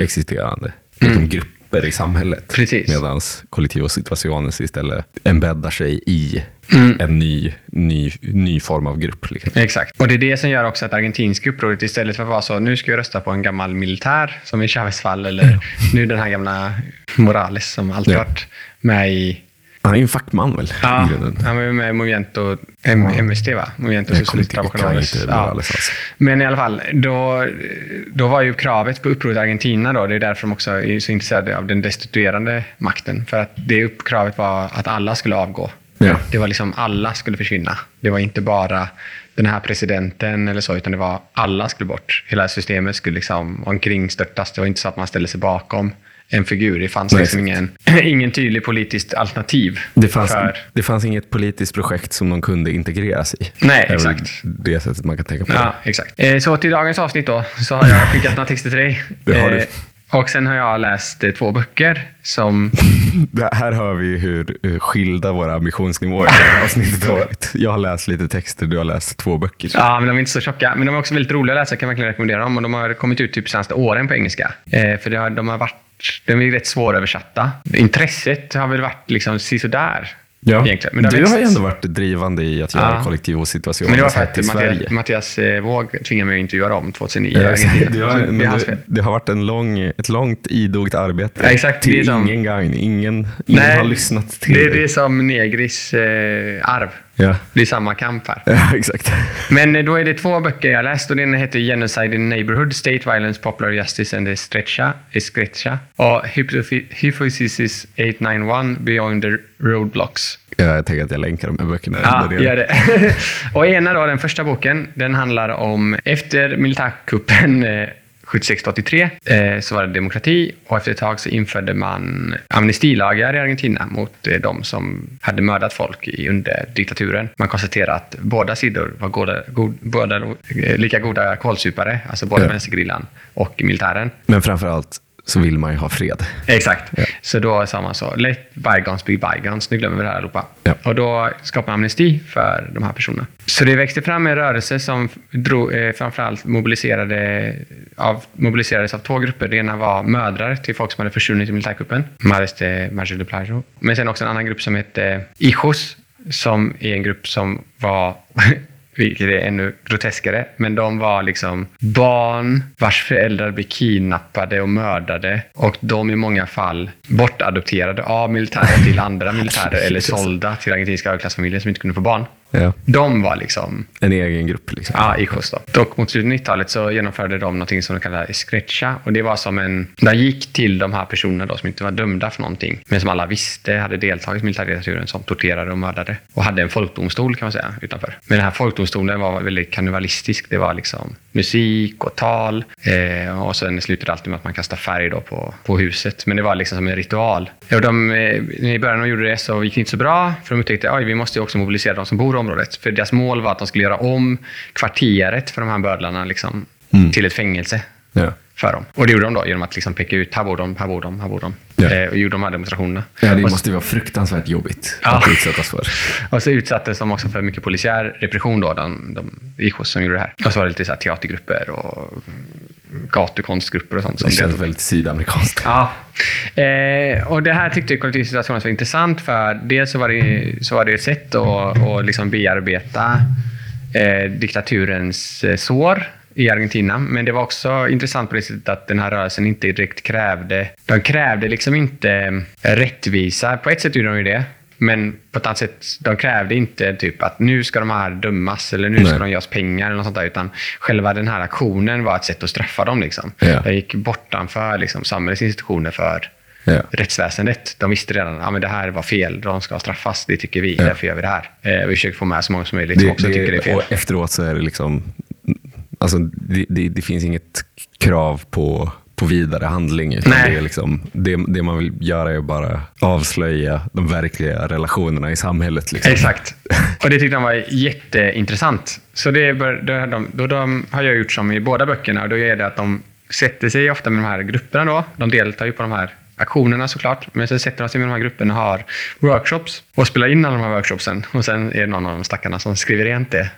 C: existerande liksom grupper i samhället.
B: Precis.
C: Medan kollektiva situationer istället embäddar sig i en ny, ny, ny form av grupp. Liksom.
B: Exakt. Och det är det som gör också att argentinska upproret istället för att vara så, nu ska vi rösta på en gammal militär, som i Chavez fall, eller nu den här gamla Morales som alltid
C: Ja.
B: varit med i
C: Han är ju en fackman väl?
B: Ja, han var ju med i Movimiento M- MST, va?
C: Kommer
B: Socialista
C: alltså.
B: Men i alla fall, då, då var ju kravet på upproret i Argentina, då, det är därför de också är så intresserade av den destituerande makten. För att det upp, kravet var att alla skulle avgå.
C: Ja.
B: Det var liksom alla skulle försvinna. Det var inte bara den här presidenten eller så, utan det var alla skulle bort. Hela systemet skulle liksom omkringstörtas. Det var inte så att man ställde sig bakom en figur. Det fanns
C: Nej,
B: liksom ingen, ingen tydlig politiskt alternativ.
C: Det fanns,
B: för,
C: det fanns inget politiskt projekt som de kunde integreras i.
B: Nej,
C: är
B: exakt.
C: Det sättet man kan tänka på.
B: Ja, exakt. Eh, så till dagens avsnitt då, så har jag skickat några texter till dig.
C: Det har du.
B: Eh, och sen har jag läst eh, två böcker som...
C: Här hör vi hur, hur skilda våra ambitionsnivåer i det här avsnittet har varit. Jag har läst lite texter, du har läst två böcker.
B: Ja, men de är inte så tjocka. Men de är också väldigt roliga att läsa. Jag kan verkligen rekommendera dem. Och de har kommit ut typ senaste åren på engelska. Eh, för det har, de har varit... De är rätt svåröversatta. Intresset har väl varit liksom sisådär.
C: Ja.
B: Men det
C: du
B: växt-
C: har ju ändå varit drivande i att göra
B: Ja.
C: kollektivsituationer
B: Men det var för att. Mattias, Mattias eh, Våg tvingade mig att intervjua dem 2009.
C: Ja, det, har,
B: Så det är
C: det, det har varit en lång, ett långt idogt arbete.
B: Ja, exakt. Det är
C: Till
B: som-
C: ingen gagn. Ingen, ingen har lyssnat till
B: det är
C: dig.
B: det som Negris eh, arv.
C: Ja.
B: Det är samma kamp här.
C: ja, exakt.
B: Men eh, då är det två böcker jag läst och den heter Genocide in Neighborhood, State Violence, Popular Justice and Estrecha, Estrecha och Hypothesis- Hypothesis 891, Beyond the Roadblocks.
C: Ja, jag tänker att jag länkar de här böckerna.
B: Ja,
C: det.
B: gör det. och ena då, den första boken, den handlar om efter militärkuppen eh, 76-83 eh, så var det demokrati och efter ett tag så införde man amnestilagar i Argentina mot eh, de som hade mördat folk i, under diktaturen. Man konstaterade att båda sidor var goda, god, båda, eh, lika goda kålsupare, alltså både
C: Ja.
B: vänstergerillan och militären.
C: Men framför allt så vill man ju ha fred.
B: Exakt. Så då sa man så, let bygons be bygons. Nu glömmer vi det här allihopa.
C: Ja.
B: Och då skapade man amnesti för de här personerna. Så det växte fram en rörelse som drog, eh, framförallt mobiliserade av, mobiliserades av två grupper. Det ena var mödrar till folk som hade försvunnit i militärkuppen. Madres de Maggio de Plagio. Men sen också en annan grupp som hette Hijos, som är en grupp som var vilket är ännu groteskare. Men de var liksom barn vars föräldrar blev kidnappade och mördade. Och de i många fall bortadopterade av militärer till andra militärer eller sålda till argentinska överklassfamiljer som inte kunde få barn.
C: Ja.
B: De var liksom
C: En egen grupp liksom.
B: Ja, i då. Dock mot slutet av 90-talet så genomförde de något som de kallade Scretcha. Och det var som en... De gick till de här personerna då som inte var dömda för någonting, men som alla visste hade deltagit i militärdiktaturen, som torterade och mördade. Och hade en folkdomstol kan man säga utanför. Men den här folkdomstolen var väldigt karnevalistisk. Det var liksom musik och tal. Eh, och sen slutade det alltid med att man kastade färg då på, på huset. Men det var liksom som en ritual. Och de, eh, I början de gjorde det så gick det inte så bra. För de upptäckte att vi måste ju också mobilisera de som bor i området. För deras mål var att de skulle göra om kvarteret för de här bödlarna liksom, till ett fängelse
C: Ja.
B: För dem. Och det gjorde de då genom att liksom peka ut, här bor de, här bor de, här bor de.
C: Ja.
B: Eh, och gjorde de här demonstrationerna.
C: Ja, det
B: och,
C: måste ju vara fruktansvärt jobbigt
B: Ja.
C: att utsättas för.
B: och så utsattes de också för mycket polisiär repression då, de, de IHOs som gjorde det här. Och så var det lite så här teatergrupper och gatukonstgrupper och sånt. som
C: Det känns
B: deltog.
C: väldigt sydamerikanskt.
B: Ja. Eh, och det här tyckte kollektivsituationen var intressant för dels så var det, så var det ett sätt att, att liksom bearbeta eh, diktaturens eh, sår i Argentina. Men det var också intressant på det sättet att den här rörelsen inte direkt krävde... De krävde liksom inte rättvisa. På ett sätt gjorde de ju det. Men på ett annat sätt, de krävde inte typ att nu ska de här dömas eller nu ska
C: Nej.
B: de ge oss pengar eller något sånt där. Utan själva den här aktionen var ett sätt att straffa dem. Liksom.
C: Ja.
B: De gick bortanför liksom, samhällets institutioner för
C: Ja.
B: rättsväsendet. De visste redan att ja, men det här var fel, de ska straffas, det tycker vi, därför gör vi det här. Eh, vi försöker få med så många som möjligt som också tycker det är fel.
C: Och efteråt så är det liksom... Alltså, det, det, det finns inget krav på, på vidare handling. Utan det, är liksom, det, det man vill göra är bara avslöja de verkliga relationerna i samhället. Liksom.
B: Exakt. Och det tyckte de var jätteintressant. Så det, bör, då, de, då de, har jag gjort som i båda böckerna. Och då är det att de sätter sig ofta med de här grupperna. Då. De deltar ju på de här aktionerna såklart. Men sen sätter de sig med de här grupperna och har workshops och spelar in alla de här workshopsen. Och sen är det någon av de stackarna som skriver rent det.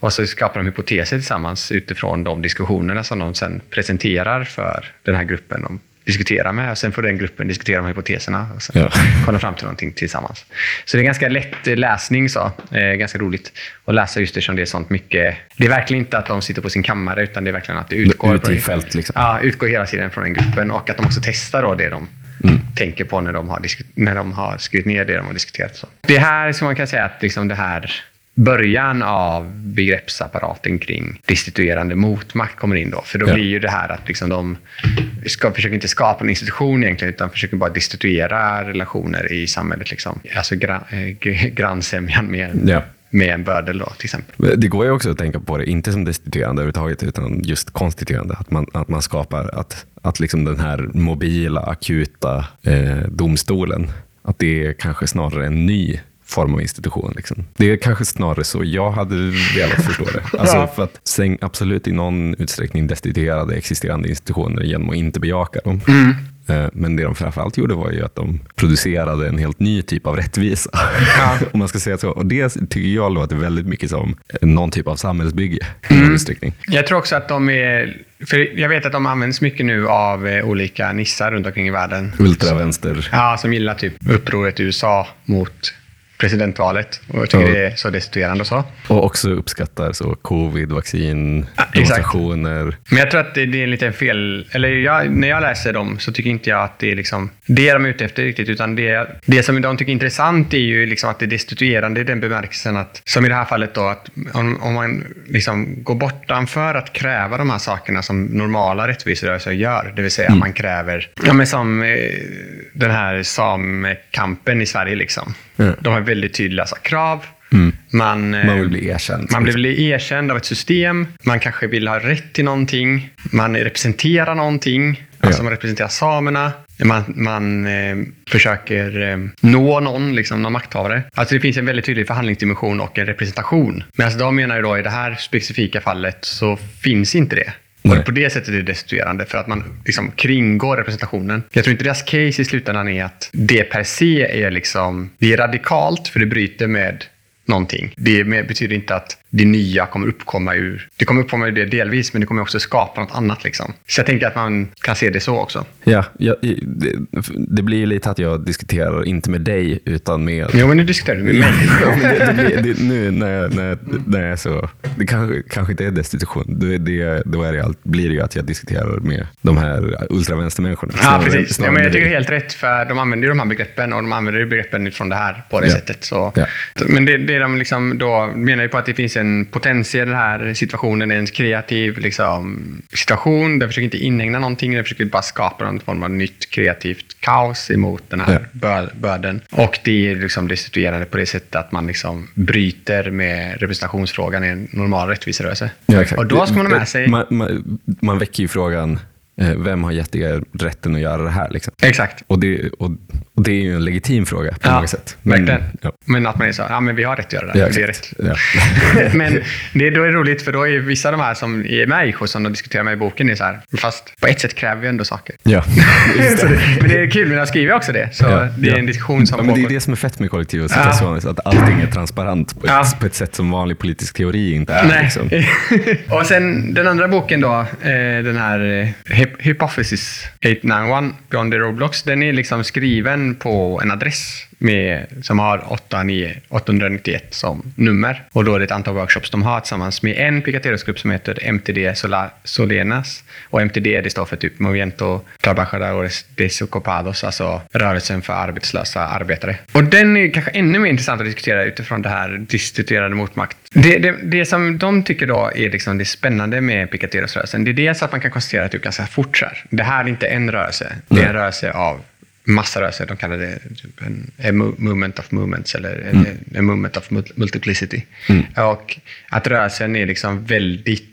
B: Och så skapar de hypoteser tillsammans utifrån de diskussionerna som de sen presenterar för den här gruppen de diskuterar med. Och sen får den gruppen diskutera de hypoteserna och sen
C: Ja.
B: komma fram till någonting tillsammans. Så det är ganska lätt eh, läsning, så. Eh, ganska roligt att läsa just eftersom det är sånt mycket. Det är verkligen inte att de sitter på sin kammare utan det är verkligen att det utgår,
C: Ute i fält, liksom.
B: Ja, utgår hela tiden från den gruppen och att de också testar då det de
C: Mm.
B: tänker på när de, har när de har skrivit ner det de har diskuterat. Så. Det här som man kan säga att liksom det här början av begreppsapparaten kring restituerande motmakt kommer in då. För då blir ju det här att liksom de ska, försöker inte skapa en institution egentligen utan försöker bara destituera relationer i samhället. Liksom. Alltså gra, eh, grannsämjan med
C: Ja.
B: med en bördel då, till exempel.
C: Det går ju också att tänka på det, inte som destituerande överhuvudtaget, utan just konstituerande. Att man, att man skapar att, att liksom den här mobila, akuta eh, domstolen, att det är kanske snarare en ny form av institution. Liksom. Det är kanske snarare så jag hade velat förstå det. Alltså
B: Ja.
C: för att säng absolut i någon utsträckning destituerade existerande institutioner genom att inte bejaka dem. Eh, Men det de framförallt gjorde var ju att de producerade en helt ny typ av rättvisa. Om man ska säga så. Och det tycker jag låter väldigt mycket som någon typ av samhällsbygge utsträckning.
B: Jag tror också att de är... För jag vet att de används mycket nu av eh, olika nissar runt omkring i världen.
C: Ultravänster.
B: Ja, som gillar typ upproret i USA mot presidentvalet. Och jag tycker
C: Ja.
B: det är så destituerande och så.
C: Och också uppskattar så covid, vaccin,
B: Ja,
C: demonstrationer.
B: Men jag tror att det, det är en liten fel... Eller jag, när jag läser dem så tycker inte jag att det är liksom det de är ute efter riktigt. Utan det, det som de tycker är intressant är ju liksom att det är destituerande i den bemärkelsen att, som i det här fallet då, att om, om man liksom går bortanför att kräva de här sakerna som normala rättviserörelser gör. Det vill säga man kräver, ja men som eh, den här samekampen i Sverige liksom.
C: Ja.
B: De har väldigt tydliga så, krav. Man, eh,
C: Man vill bli erkänd.
B: man blir erkänd av ett system. Man kanske vill ha rätt till någonting. Man representerar någonting. Alltså
C: Ja.
B: man representerar samerna. Man, man eh, försöker eh, nå någon, liksom, någon makthavare. Alltså det finns en väldigt tydlig förhandlingsdimension och en representation. Men alltså de menar ju då i det här specifika fallet så finns inte det.
C: Nej.
B: Och på det sättet är det destituerande för att man liksom kringgår representationen. Jag tror inte deras case i slutändan är att det per se är liksom, det är radikalt för det bryter med någonting. Det betyder inte att det nya kommer uppkomma ur, det kommer uppkomma ur det delvis, men det kommer också skapa något annat liksom. Så jag tänker att man kan se det så också.
C: Ja, ja, det, det blir ju lite att jag diskuterar, inte med dig, utan med...
B: Jo, men nu diskuterar du med mig.
C: Det, det blir, det, nu när jag, när, jag, när jag är så... Det kanske, kanske inte är destitution. Det, det, då är det, allt- blir det ju att jag diskuterar med de här ultravänstermänniskorna.
B: Ja, precis. Ja, men jag tycker det är helt rätt, för de använder ju de här begreppen och de använder ju begreppen utifrån det här på det
C: Ja.
B: sättet. Så.
C: Ja.
B: Men det, det de liksom då menar ju på att det finns en potens i den här situationen, en kreativ liksom, situation. Den försöker inte inhägna någonting, den försöker bara skapa någon form av nytt kreativt kaos emot den här
C: Ja.
B: bör, börden. Och det är liksom destituerande på det sättet att man liksom bryter med representationsfrågan i en normal rättviserörelse.
C: Ja, exakt.
B: Och då ska man ha med sig...
C: Man, man, man väcker ju frågan, eh, vem har gett er rätten att göra det här? Liksom?
B: Exakt.
C: Och, det, och det är ju en legitim fråga på
B: Ja,
C: många sätt.
B: verkligen.
C: ja.
B: Men att man är så, ja men vi har rätt att göra det.
C: Ja,
B: det är rätt.
C: Ja.
B: Men det, då är det roligt, för då är vissa av de här som är med i IK, som de diskuterar med i boken, är så här, fast på ett sätt kräver vi ändå saker.
C: ja. Det.
B: men det är kul, men jag skriver också det. Så
C: Ja,
B: det är
C: ja.
B: en diskussion som
C: ja, men Det är det som är fett med kollektiva
B: Ja.
C: situationer, så att allting är transparent på ett,
B: Ja.
C: på ett sätt som vanlig politisk teori inte är.
B: Nej.
C: Liksom.
B: och sen den andra boken då, eh, den här eh, Hyp- Hypothesis 891, Beyond the Roblox, den är liksom skriven på en adress med, som har 89 891 som nummer. Och då är det ett antal workshops de har tillsammans med en Picateros-grupp som heter MTD Solenas. Och MTD det står för typ Movimiento Trabajadores Desocupados, alltså rörelsen för arbetslösa arbetare. Och den är kanske ännu mer intressant att diskutera utifrån det här distituerade motmakt. Det, det, det som de tycker då är liksom det spännande med Picateros-rörelsen, det är dels att man kan konstatera typ ganska fort så här. Det här är inte en rörelse, det är en rörelse av massa rörelser. De kallar det typ en, mo- movement of movements eller en, en movement of mul- multiplicity. Och att rörelsen är liksom väldigt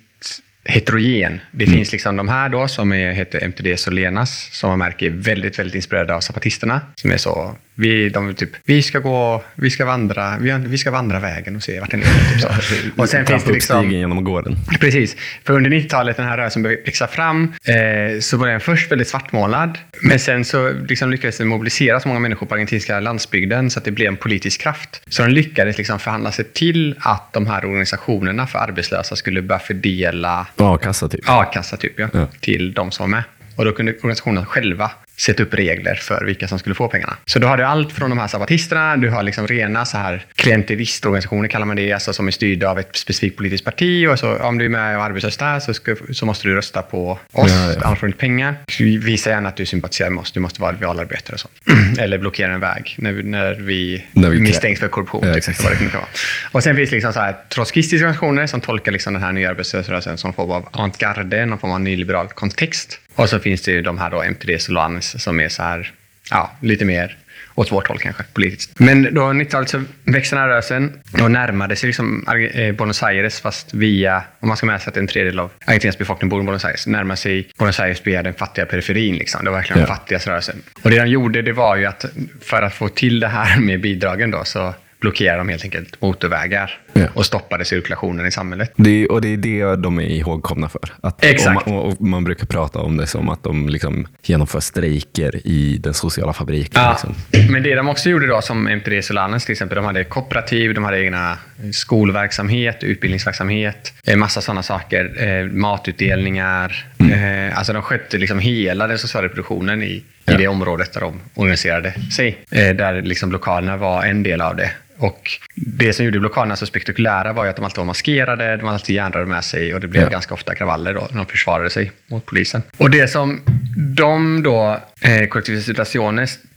B: heterogen. Det finns liksom de här då som är, heter MTD Solenas som man märker är väldigt, väldigt inspirerade av zapatisterna. Som är så, vi, de typ, vi ska gå, vi ska vandra, vi, vi ska vandra vägen och se vart den leder. Typ så. Och sen finns det liksom...
C: genom gården.
B: Precis. För under 90-talet, den här rörelsen började växa fram, eh, så var den först väldigt svartmålad. Men sen så liksom lyckades den mobilisera så många människor på argentinska landsbygden så att det blev en politisk kraft. Så den lyckades liksom förhandla sig till att de här organisationerna för arbetslösa skulle börja fördela
C: A-kassa typ.
B: a-kassa typ, ja,
C: Ja.
B: till de som var med. Och då kunde organisationerna själva sätta upp regler för vilka som skulle få pengarna. Så då har du allt från de här sabatisterna, du har liksom rena så här klientivistorganisationer kallar man det, alltså som är styrda av ett specifikt politiskt parti. Och så, om du är med och arbetslös så, ska, så måste du rösta på oss,
C: Ja, ja.
B: annars får du inte pengar. Visa gärna att du sympatiserar med oss, du måste vara realarbetare och så. Eller blockera en väg när vi, när vi,
C: När vi
B: misstänks för korruption.
C: Ja,
B: typ,
C: exakt.
B: vad det kan vara. Och sen finns det liksom så här trotskistiska organisationer som tolkar liksom den här nya arbetslöshetsrörelsen som form av avantgarde, någon form av nyliberal kontext. Och så finns det ju de här då MTD Solans som är så här, ja, lite mer åt vårt håll kanske, politiskt. Men då 90-talet så växte den här rörelsen och närmade sig liksom eh, Buenos Aires, fast via, om man ska med sig att en tredjedel av Argentinas befolkning bor i Buenos Aires, närmar sig Buenos Aires via den fattiga periferin. Liksom. Det var verkligen
C: Ja.
B: den fattigaste rörelsen. Och det de gjorde, det var ju att för att få till det här med bidragen då, så blockerade de helt enkelt motorvägar
C: Ja.
B: och stoppade cirkulationen i samhället.
C: Det, och det är det de är ihågkomna för. Att,
B: Exakt.
C: Och man, och man brukar prata om det som att de liksom genomför strejker i den sociala fabriken.
B: Ja,
C: Liksom.
B: men det de också gjorde då, som MTD Solanes till exempel, de hade kooperativ, de hade egna skolverksamhet, utbildningsverksamhet, eh, massa sådana saker, eh, matutdelningar. Eh, alltså de skötte liksom hela den sociala produktionen i, i
C: Ja.
B: det området där de organiserade sig. Eh, där liksom lokalerna var en del av det. Och det som gjorde lokalerna så spektakulära var ju att de alltid var maskerade, de hade alltid järnrör med sig och det blev
C: Ja.
B: ganska ofta kravaller då när de försvarade sig mot polisen. Och det som de då, eh,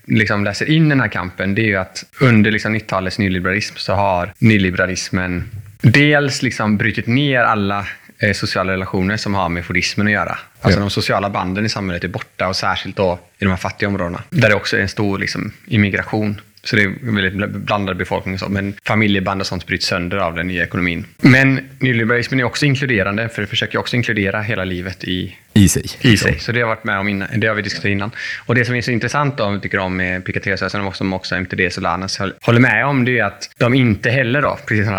B: liksom läser in i den här kampen, det är ju att under liksom 90-talets nyliberalism så har nyliberalismen dels liksom brutit ner alla eh, sociala relationer som har med fordismen att göra. Alltså
C: Ja.
B: de sociala banden i samhället är borta och särskilt då i de här fattiga områdena. Där det också är en stor liksom, immigration. Så det är väldigt bl- blandad befolkning. och Så. Men familjeband och sånt bryts sönder av den nya ekonomin. Men nyliberalismen är också inkluderande, för det försöker också inkludera hela livet i,
C: I sig.
B: i sig. Så det har, varit med om innan, det har vi diskuterat innan. Och det som är så intressant om vi tycker om med Piketty-rörelsen och som också MTD Solanas håller med om, det är att de inte heller då, precis som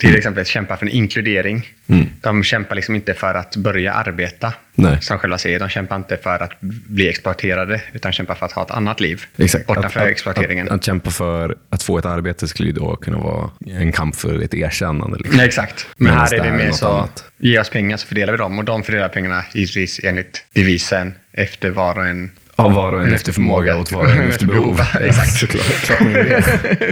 B: till exempel kämpar för en inkludering.
C: Mm.
B: De kämpar liksom inte för att börja arbeta,
C: Nej.
B: som själva säger. De kämpar inte för att bli exploaterade, utan kämpar för att ha ett annat liv
C: Exakt.
B: bortanför
C: att,
B: exploateringen.
C: Att, att, kämpa för att få ett arbete skulle ju då kunna vara en kamp för ett erkännande. Liksom.
B: Nej, exakt. Men här är
C: det
B: mer så,
C: annat.
B: ge oss pengar så fördelar vi dem. Och de fördelar pengarna givetvis enligt devisen efter var och en
C: Av var och en efter förmåga och var och en efter behov.
B: Exakt.
C: Såklart. Klart.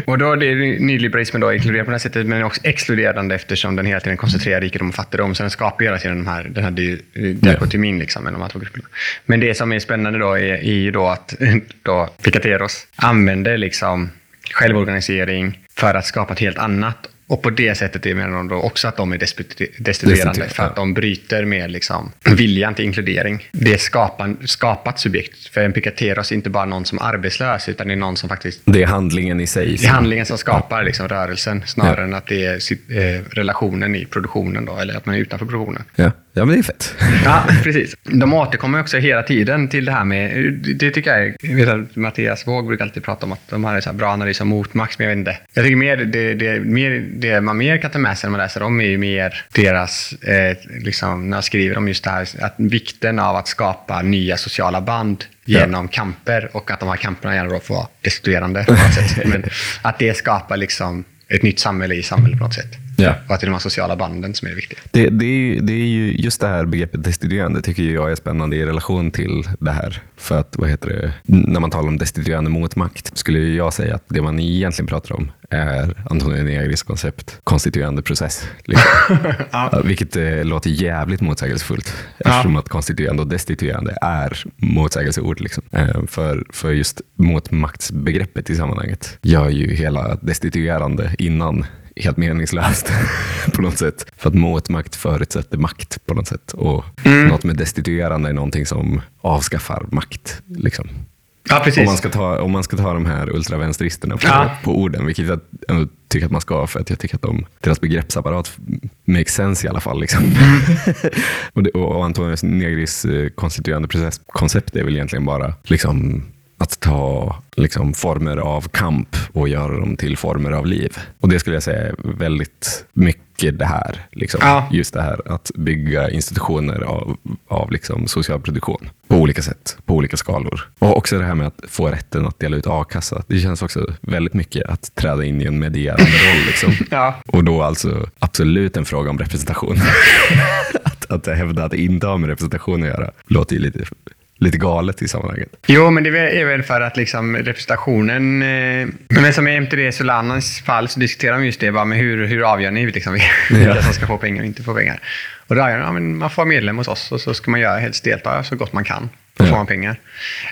B: Och då är det nyliberalismen då inkluderad på det här sättet, men också exkluderande eftersom den hela tiden koncentrerar rikedom och fattigdom. Så den skapar hela tiden de här, den här di- diakotomin liksom, mellan de här två grupperna. Men det som är spännande då är, är ju då att då Picateros använder liksom självorganisering för att skapa ett helt annat. Och på det sättet är menar de då också att de är destituerande
C: Destituerande,
B: för att
C: ja.
B: de bryter med liksom viljan till inkludering. Det är skapan, skapat subjekt. För en Picateros är inte bara någon som är arbetslös, utan det är någon som faktiskt
C: Det är handlingen i sig.
B: det är handlingen som skapar liksom rörelsen snarare än att det är eh, relationen i produktionen då, eller att man är utanför produktionen.
C: Ja. Ja, men det är fett.
B: Ja, precis. De återkommer också hela tiden till det här med, det tycker jag, jag vet att Mattias Våg brukar alltid prata om att de har en så bra analys av motmakt, men jag vet inte. Jag tycker mer det, det, mer, det man mer kan ta med sig när man läser dem är ju mer deras, eh, liksom, när jag skriver om just det här, att vikten av att skapa nya sociala band genom kamper och att de här kamperna gärna då får vara destituerande på något sätt. Men att det skapar liksom ett nytt samhälle i samhället på något sätt.
C: Ja.
B: Och att det är de här sociala banden som är viktiga.
C: Det, det, är ju, det är ju just det här begreppet destituerande tycker jag är spännande i relation till det här. För att, vad heter det, när man talar om destituerande motmakt skulle jag säga att det man egentligen pratar om är Antonio Negris koncept konstituerande process. Liksom. Ja, Vilket eh, låter jävligt motsägelsefullt eftersom att konstituerande och destituerande är motsägelseord. Liksom. Eh, för, för just motmaktsbegreppet i sammanhanget gör ju hela destituerande innan helt meningslöst på något sätt. För att motmakt förutsätter makt på något sätt. Och något med destituerande är någonting som avskaffar makt. Liksom.
B: Ja, precis.
C: Om man, ska ta, om man ska ta de här ultravänsteristerna på,
B: Ja.
C: på orden, vilket jag ändå tycker att man ska, för att jag tycker att de, deras begreppsapparat makes sense i alla fall. Liksom. och, det, och Antonio Negris eh, konstituerande process, koncept är väl egentligen bara liksom, att ta liksom, former av kamp och göra dem till former av liv. Och det skulle jag säga är väldigt mycket det här. Liksom.
B: Ja.
C: Just det här att bygga institutioner av, av liksom, social produktion på olika sätt, på olika skalor. Och också det här med att få rätten att dela ut a-kassa. Det känns också väldigt mycket att träda in i en medierande roll. Liksom.
B: Ja.
C: Och då alltså absolut en fråga om representation. att, att hävda att det inte har med representation att göra låter ju lite, lite galet i sammanhanget.
B: Jo, men det är väl för att liksom representationen... Eh, men som i MTD Solanas fall så diskuterar de just det. Bara, men hur, hur avgör ni liksom, vilka
C: Ja.
B: som ska få pengar och inte få pengar? Och då de, ja, men man får vara medlem hos oss och så ska man göra helst delta så gott man kan. Då får man pengar.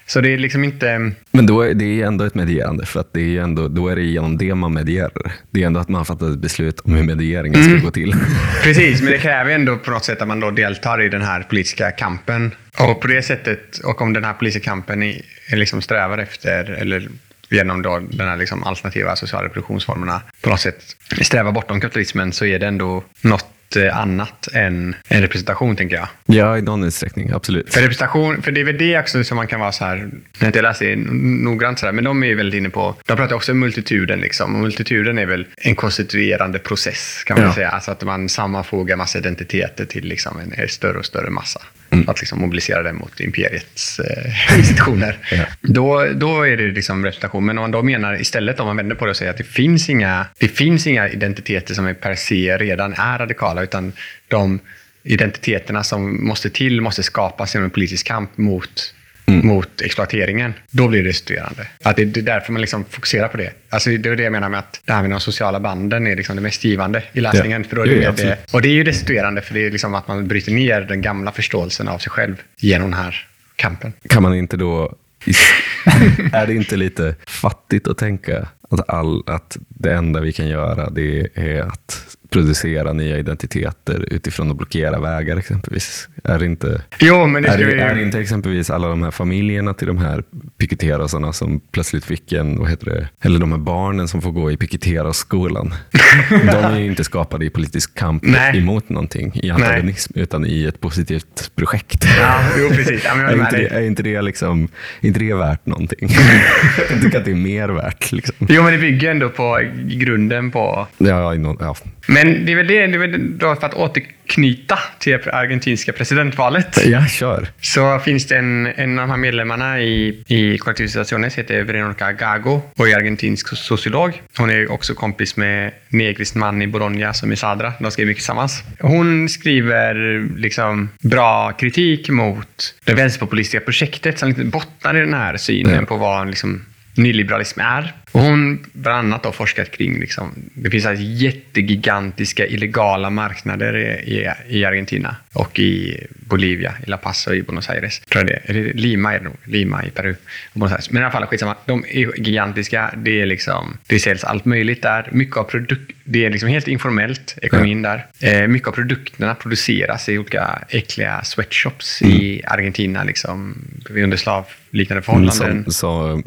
B: Så det är liksom inte...
C: Men då är det är ändå ett medierande, för att det är ändå, då är det genom det man medierar. Det är ändå att man fattar ett beslut om hur medieringen ska gå till.
B: Precis, men det kräver ändå på något sätt att man då deltar i den här politiska kampen. Och på det sättet, och om den här politiska kampen är, är liksom strävar efter, eller genom då den här liksom alternativa sociala produktionsformerna på något sätt sträva bortom kapitalismen så är det ändå något eh, annat än en representation, tänker jag.
C: Ja, i någon utsträckning, absolut.
B: För representation, för det är väl det också som man kan vara så här, när jag inte läser det noggrant så här, men de är ju väldigt inne på, de pratar också om multituden liksom, och multituden är väl en konstituerande process kan man
C: Ja.
B: säga, alltså att man sammanfogar massa identiteter till liksom en större och större massa.
C: Mm.
B: Att liksom mobilisera den mot imperiets eh, institutioner.
C: Ja.
B: Då, då är det liksom representation. Men om man då menar istället, om man vänder på det och säger att det finns inga, det finns inga identiteter som är per se redan är radikala, utan de identiteterna som måste till måste skapas genom en politisk kamp mot mot exploateringen, då blir det restituerande. Att det, det är därför man liksom fokuserar på det. Alltså det är det jag menar med att det här med de sociala banden är liksom det mest givande i läsningen.
C: Ja.
B: För då är det
C: absolut.
B: det, och det är ju restituerande, för det är liksom att man bryter ner den gamla förståelsen av sig själv genom den här kampen.
C: Kan man inte då... Är det inte lite fattigt att tänka att, all, att det enda vi kan göra det är att producera nya identiteter utifrån att blockera vägar exempelvis? Är inte,
B: Jo, men det
C: är
B: vi...
C: är inte exempelvis alla de här familjerna till de här piketerasarna som plötsligt fick en, vad heter det, eller de här barnen som får gå i piketerasskolan. de är ju inte skapade i politisk kamp
B: Nej.
C: emot någonting, i antagonism, utan i ett positivt projekt.
B: Ja, jo, precis. Ja,
C: Är inte, är inte det liksom, inte det värt någonting? jag tycker att det är mer värt. Liksom.
B: Jo, men det bygger ändå på grunden på...
C: Ja, någon, ja.
B: Men det är väl det, det är väl då för att återknyta till det argentinska presidentvalet.
C: ja, kör.
B: Så finns det en, en av de här medlemmarna i, i Kollektivstationes heter Veronica Gago och är argentinsk sociolog. Hon är också kompis med Negris man i Bologna som är Sadra. De skriver mycket tillsammans. Hon skriver liksom bra kritik mot det vänsterpopulistiska projektet som lite bottnar i den här synen
C: Ja.
B: på vad liksom nyliberalism är. Och hon bland annat har forskat kring, liksom, det finns alltså jättegigantiska illegala marknader i, i, Argentina och i Bolivia, i La Paz och i Buenos Aires. Tror jag det. Eller Lima är det nog. Lima i Peru. Buenos Aires. Men i alla fall, skitsamma. De är gigantiska. Det, är liksom, det säljs allt möjligt där. Mycket av produk- det är liksom helt informellt, ekonomin där. Eh, mycket av produkterna produceras i olika äckliga sweatshops i Argentina, liksom, under slavliknande förhållanden.
C: Som, så,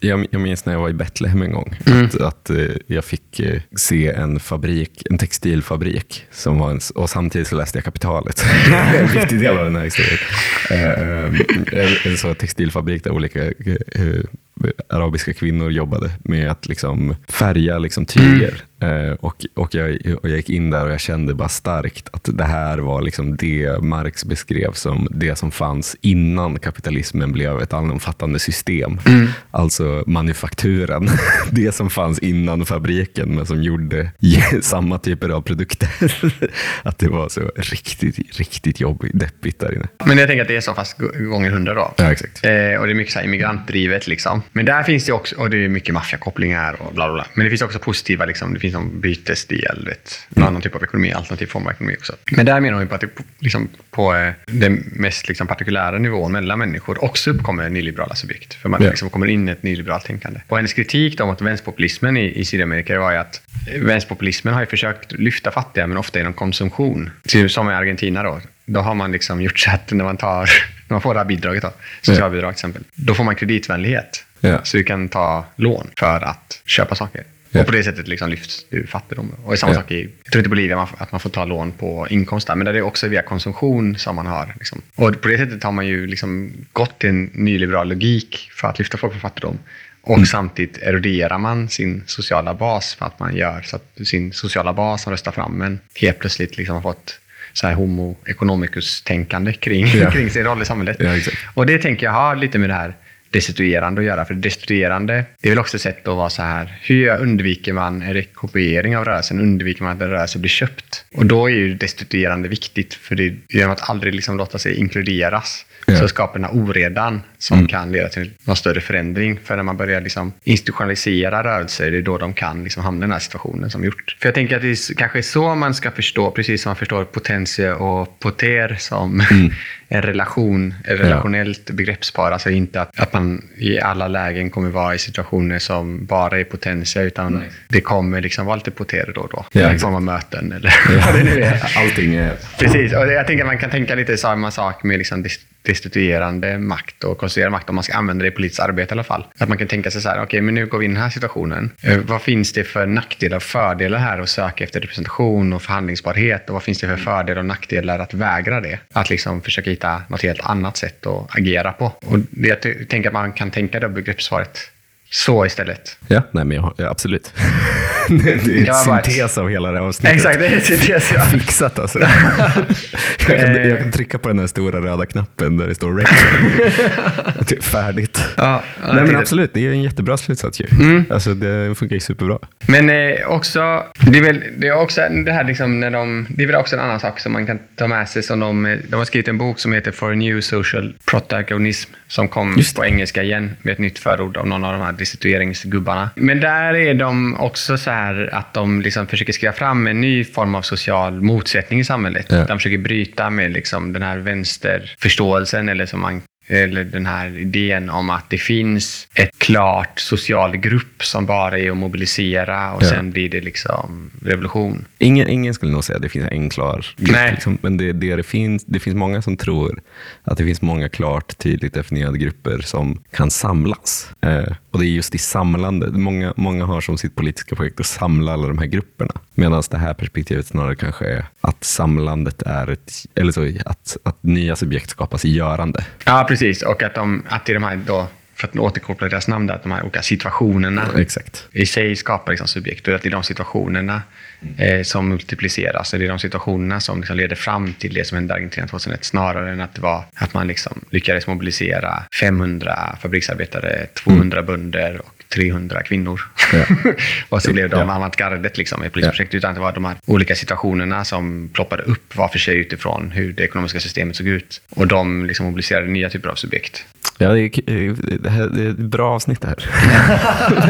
C: jag, jag minns när jag var i Betlehem en gång,
B: Mm.
C: att, att eh, jag fick eh, se en fabrik, en textilfabrik, som var en, och samtidigt så läste jag Kapitalet. en viktig del av den här historien. Eh, eh, en sån textilfabrik där olika arabiska kvinnor jobbade med att liksom färga liksom tyger. Eh, och, och, jag, och jag gick in där och jag kände bara starkt att det här var liksom det Marx beskrev som det som fanns innan kapitalismen blev ett allomfattande system. Alltså manufakturen. Det som fanns innan fabriken men som gjorde samma typer av produkter. Att det var så riktigt, riktigt jobbigt, deppigt där inne.
B: Men jag tänker att det är så fast gånger hundra då.
C: Ja, exakt.
B: Eh, och det är mycket så immigrantdrivet. Liksom. Men där finns det också, och det är mycket maffiakopplingar och bla bla bla. Men det finns också positiva, liksom, det finns någon bytesdel, vet, någon annan typ av ekonomi, alternativ form av ekonomi också. Men där menar hon ju på att det på, liksom, på eh, den mest liksom, partikulära nivån mellan människor också uppkommer nyliberala subjekt. För man
C: Ja.
B: liksom, kommer in i ett nyliberalt tänkande. Och hennes kritik då mot vänsterpopulismen i, i Sydamerika var ju att eh, vänsterpopulismen har ju försökt lyfta fattiga, men ofta genom konsumtion. Typ Som i Argentina då. Då har man liksom gjort så att när man, tar, när man får det här bidraget, då, socialbidrag till exempel, då får man kreditvänlighet.
C: Ja.
B: Så du kan ta lån för att köpa saker.
C: Ja.
B: Och på det sättet liksom lyfts ur fattigdom. Och är samma
C: Ja.
B: sak i, jag tror inte Bolivia man, att man får ta lån på inkomst där, men där det är också via konsumtion som man har. Liksom. Och på det sättet har man ju liksom gått till en nyliberal logik för att lyfta folk från fattigdom. Och samtidigt eroderar man sin sociala bas för att man gör så att sin sociala bas som röstar fram en helt plötsligt liksom har fått så här homo economicus-tänkande kring,
C: Ja.
B: kring sin roll i samhället.
C: Ja.
B: Och det tänker jag har lite med det här destituerande att göra. För destituerande, det är väl också ett sätt att vara så här, hur undviker man en rekopiering av rörelsen? Undviker man att en rörelse blir köpt? Och då är ju destituerande viktigt, för det är genom att aldrig liksom låta sig inkluderas
C: Ja.
B: så skapar den här oredan som kan leda till någon större förändring. För när man börjar liksom institutionalisera rörelser, det är då de kan liksom hamna i den här situationen som gjort. För jag tänker att det är kanske är så man ska förstå, precis som man förstår potentie och poter som en relation, ett relationellt begreppspar. Alltså inte att, att man i alla lägen kommer vara i situationer som bara är potentia, utan det kommer liksom vara lite poter då och då.
C: Ja,
B: I form av möten eller vad det nu är.
C: Allting är...
B: Precis, och jag tänker att man kan tänka lite samma sak med liksom restituerande destituerande makt och konstruerande makt om man ska använda det i politiskt arbete i alla fall. Att man kan tänka sig så här, okej, okay, men nu går vi in i den här situationen. Eh, vad finns det för nackdelar och fördelar här att söka efter representation och förhandlingsbarhet? Och vad finns det för fördelar och nackdelar att vägra det? Att liksom försöka hitta något helt annat sätt att agera på. Och det, jag tänker att man kan tänka det begreppssvaret så istället.
C: Ja, nej men jag, ja, absolut. det är en syntes av hela det här avsnittet.
B: Exakt, det är en syntes. Ja.
C: Fixat alltså. jag, kan, jag kan trycka på den här stora röda knappen där det står rec. typ färdigt. Ja, nej men absolut, det är en jättebra slutsats ju. Mm. Alltså, det funkar ju superbra.
B: Men eh, också, det är väl det är också det här liksom när de, det är väl också en annan sak som man kan ta med sig. Som de, de har skrivit en bok som heter For a New Social Protagonism som kom på engelska igen med ett nytt förord av någon av de här destitueringsgubbarna. Men där är de också så här att de liksom försöker skriva fram en ny form av social motsättning i samhället. Ja. De försöker bryta med liksom den här vänsterförståelsen eller som man eller den här idén om att det finns ett klart social grupp som bara är att mobilisera och ja. sen blir det liksom revolution.
C: Ingen, ingen skulle nog säga att det finns en klar grupp. Liksom, men det, det, det, finns, det finns många som tror att det finns många klart tydligt definierade grupper som kan samlas. Eh, och det är just i samlande. Många, många har som sitt politiska projekt att samla alla de här grupperna. Medan det här perspektivet snarare kanske är att samlandet är ett, eller så, att, att nya subjekt skapas i görande.
B: Ja, precis. Och att, de, att i de här då för att återkoppla deras namn, där, att de här olika situationerna
C: exakt.
B: i sig skapar liksom subjekt. Och att det är de situationerna eh, som multipliceras. Det är de situationerna som liksom leder fram till det som hände i Argentina 2001. Snarare än att det var att man liksom lyckades mobilisera 500 fabriksarbetare, 200 mm. bönder och 300 kvinnor. Ja. och så blev de ja. avantgardet liksom, i polisprojekt. Ja. Utan det var de här olika situationerna som ploppade upp var för sig utifrån hur det ekonomiska systemet såg ut. Och de liksom mobiliserade nya typer av subjekt.
C: Ja, det är, det, här, det är ett bra avsnitt det här.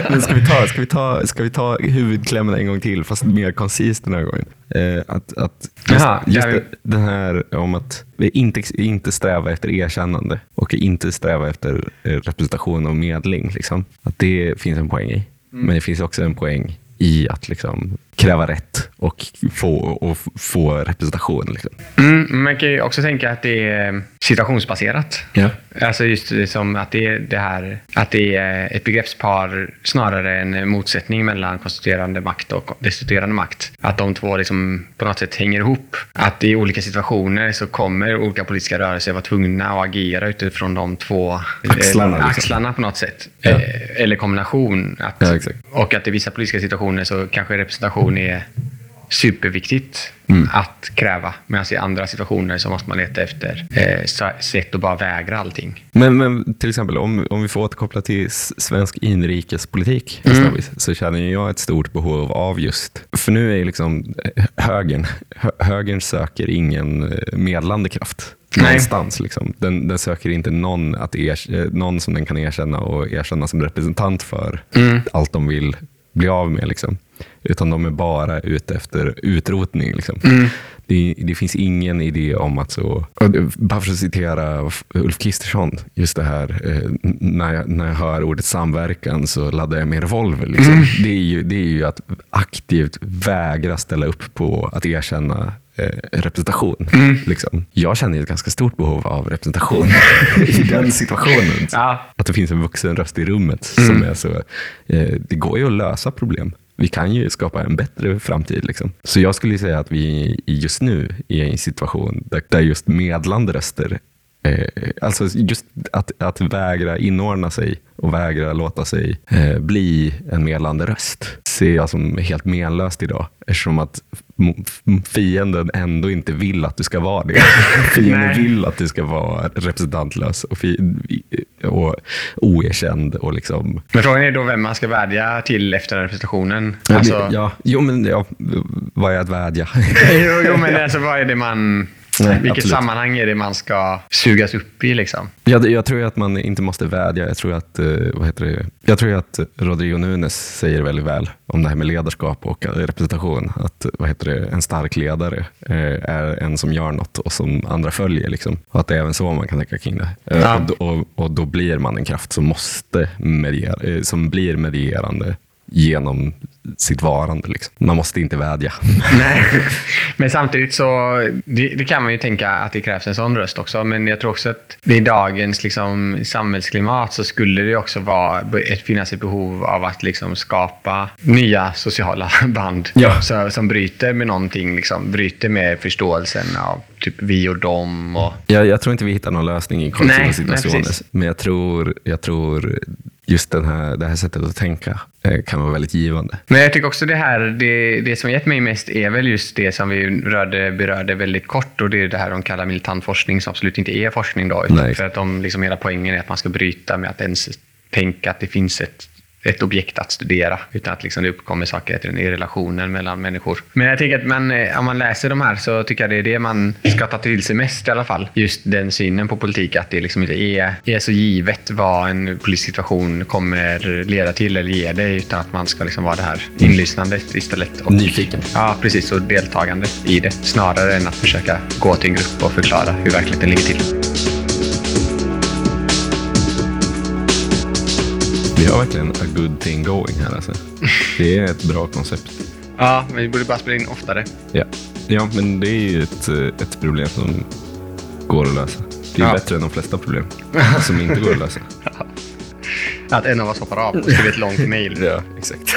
C: Men ska, vi ta, ska, vi ta, ska vi ta huvudklämmen en gång till, fast mer koncist den här gången? Eh, att, att just, Aha, just det, den här om att vi inte, inte sträva efter erkännande och inte sträva efter eh, representation och medling. Liksom. Att det finns en poäng i. Mm. Men det finns också en poäng i att liksom kräva rätt och få, och få representation. Liksom.
B: Mm, man kan ju också tänka att det är situationsbaserat.
C: Ja.
B: Alltså just det som att det är det här att det är ett begreppspar snarare än en motsättning mellan konstituerande makt och destituerande makt. Att de två liksom på något sätt hänger ihop. Att i olika situationer så kommer olika politiska rörelser vara tvungna att agera utifrån de två
C: axlarna,
B: eh, axlarna på något sätt. Ja. Eh, eller kombination. Att, ja, och att i vissa politiska situationer så kanske representation är superviktigt mm. att kräva. Medan i andra situationer så måste man leta efter eh, sätt att bara vägra allting.
C: Men, men till exempel om, om vi får återkoppla till svensk inrikespolitik mm. så känner jag ett stort behov av just, för nu är liksom eh, högern, högern söker ingen eh, medlande kraft någonstans. Liksom. Den, den, söker inte någon, att er, någon som den kan erkänna och erkänna som representant för mm. allt de vill bli av med. Liksom. Utan de är bara ute efter utrotning. Liksom. Mm. Det, det, finns ingen idé om att så... Bara för att citera Ulf Kristersson, just det här eh, när, jag, när jag hör ordet samverkan så laddar jag min revolver. Liksom. Mm. Det, är ju, det är ju att aktivt vägra ställa upp på att erkänna eh, representation. Mm. Liksom. Jag känner ett ganska stort behov av representation i den situationen. Ja. Att det finns en vuxen röst i rummet. Mm. som är så, eh, Det går ju att lösa problem vi kan ju skapa en bättre framtid. Liksom. Så jag skulle säga att vi just nu är i en situation där, där just medlande röster alltså just att, att vägra inordna sig och vägra låta sig eh, bli en medlande röst ser jag som helt menlöst idag. Eftersom att fienden ändå inte vill att du ska vara det. fienden vill att du ska vara representantlös och, och oerkänd. Och liksom.
B: Men frågan är då vem man ska vädja till efter representationen?
C: Alltså... Ja, jo, men ja, vad är att vädja?
B: jo, jo, men alltså, vad är det man Nej, Vilket absolut. sammanhang är det man ska sugas upp i? Liksom?
C: Jag, jag tror att man inte måste vädja. Jag tror att, eh, vad heter det? Jag tror att Rodrigo Nunes säger väldigt väl om det här med ledarskap och representation. Att vad heter det? en stark ledare eh, är en som gör något och som andra följer. Liksom. Och att det är även så man kan tänka kring det. Eh, ja. Och, och, och, då blir man en kraft som, måste mediera, som blir medierande genom sitt varande. Liksom. Man måste inte vädja.
B: Nej, men samtidigt så det, det, kan man ju tänka att det krävs en sån röst också. Men jag tror också att i dagens liksom, samhällsklimat så skulle det också vara, ett, finnas ett behov av att liksom, skapa nya sociala band
C: Ja.
B: så, som bryter med någonting, liksom, bryter med förståelsen av typ vi och dem. Och,
C: Jag, jag tror inte vi hittar någon lösning i kollektiva situationer. men jag tror, jag tror just den här, det här sättet att tänka eh, kan vara väldigt givande.
B: Men jag tycker också det här, det, det som gett mig mest är väl just det som vi rörde, berörde väldigt kort och det är det här de kallar militant forskning som absolut inte är forskning då. För att de, liksom, hela poängen är att man ska bryta med att ens tänka att det finns ett, ett objekt att studera utan att liksom, det uppkommer saker i relationen mellan människor. Men jag tycker att man, eh, om man läser de här så tycker jag det är det man ska ta till sig mest i alla fall. Just den synen på politik, att det liksom inte är, är så givet vad en politisk situation kommer leda till eller ge dig utan att man ska liksom vara det här inlyssnandet istället. Och,
C: Nyfiken.
B: Ja, precis. Och deltagande i det. Snarare än att försöka gå till en grupp och förklara hur verkligheten ligger till.
C: Vi har verkligen a good thing going här. Alltså. Det är ett bra koncept.
B: Ja, men vi borde bara spela in oftare.
C: Ja, ja men det är ju ett, eh, ett problem som går att lösa. Det är
B: Ja.
C: bättre än de flesta problem som inte går att lösa.
B: Att en av oss hoppar av och skriver ett långt mejl.
C: Ja, exakt.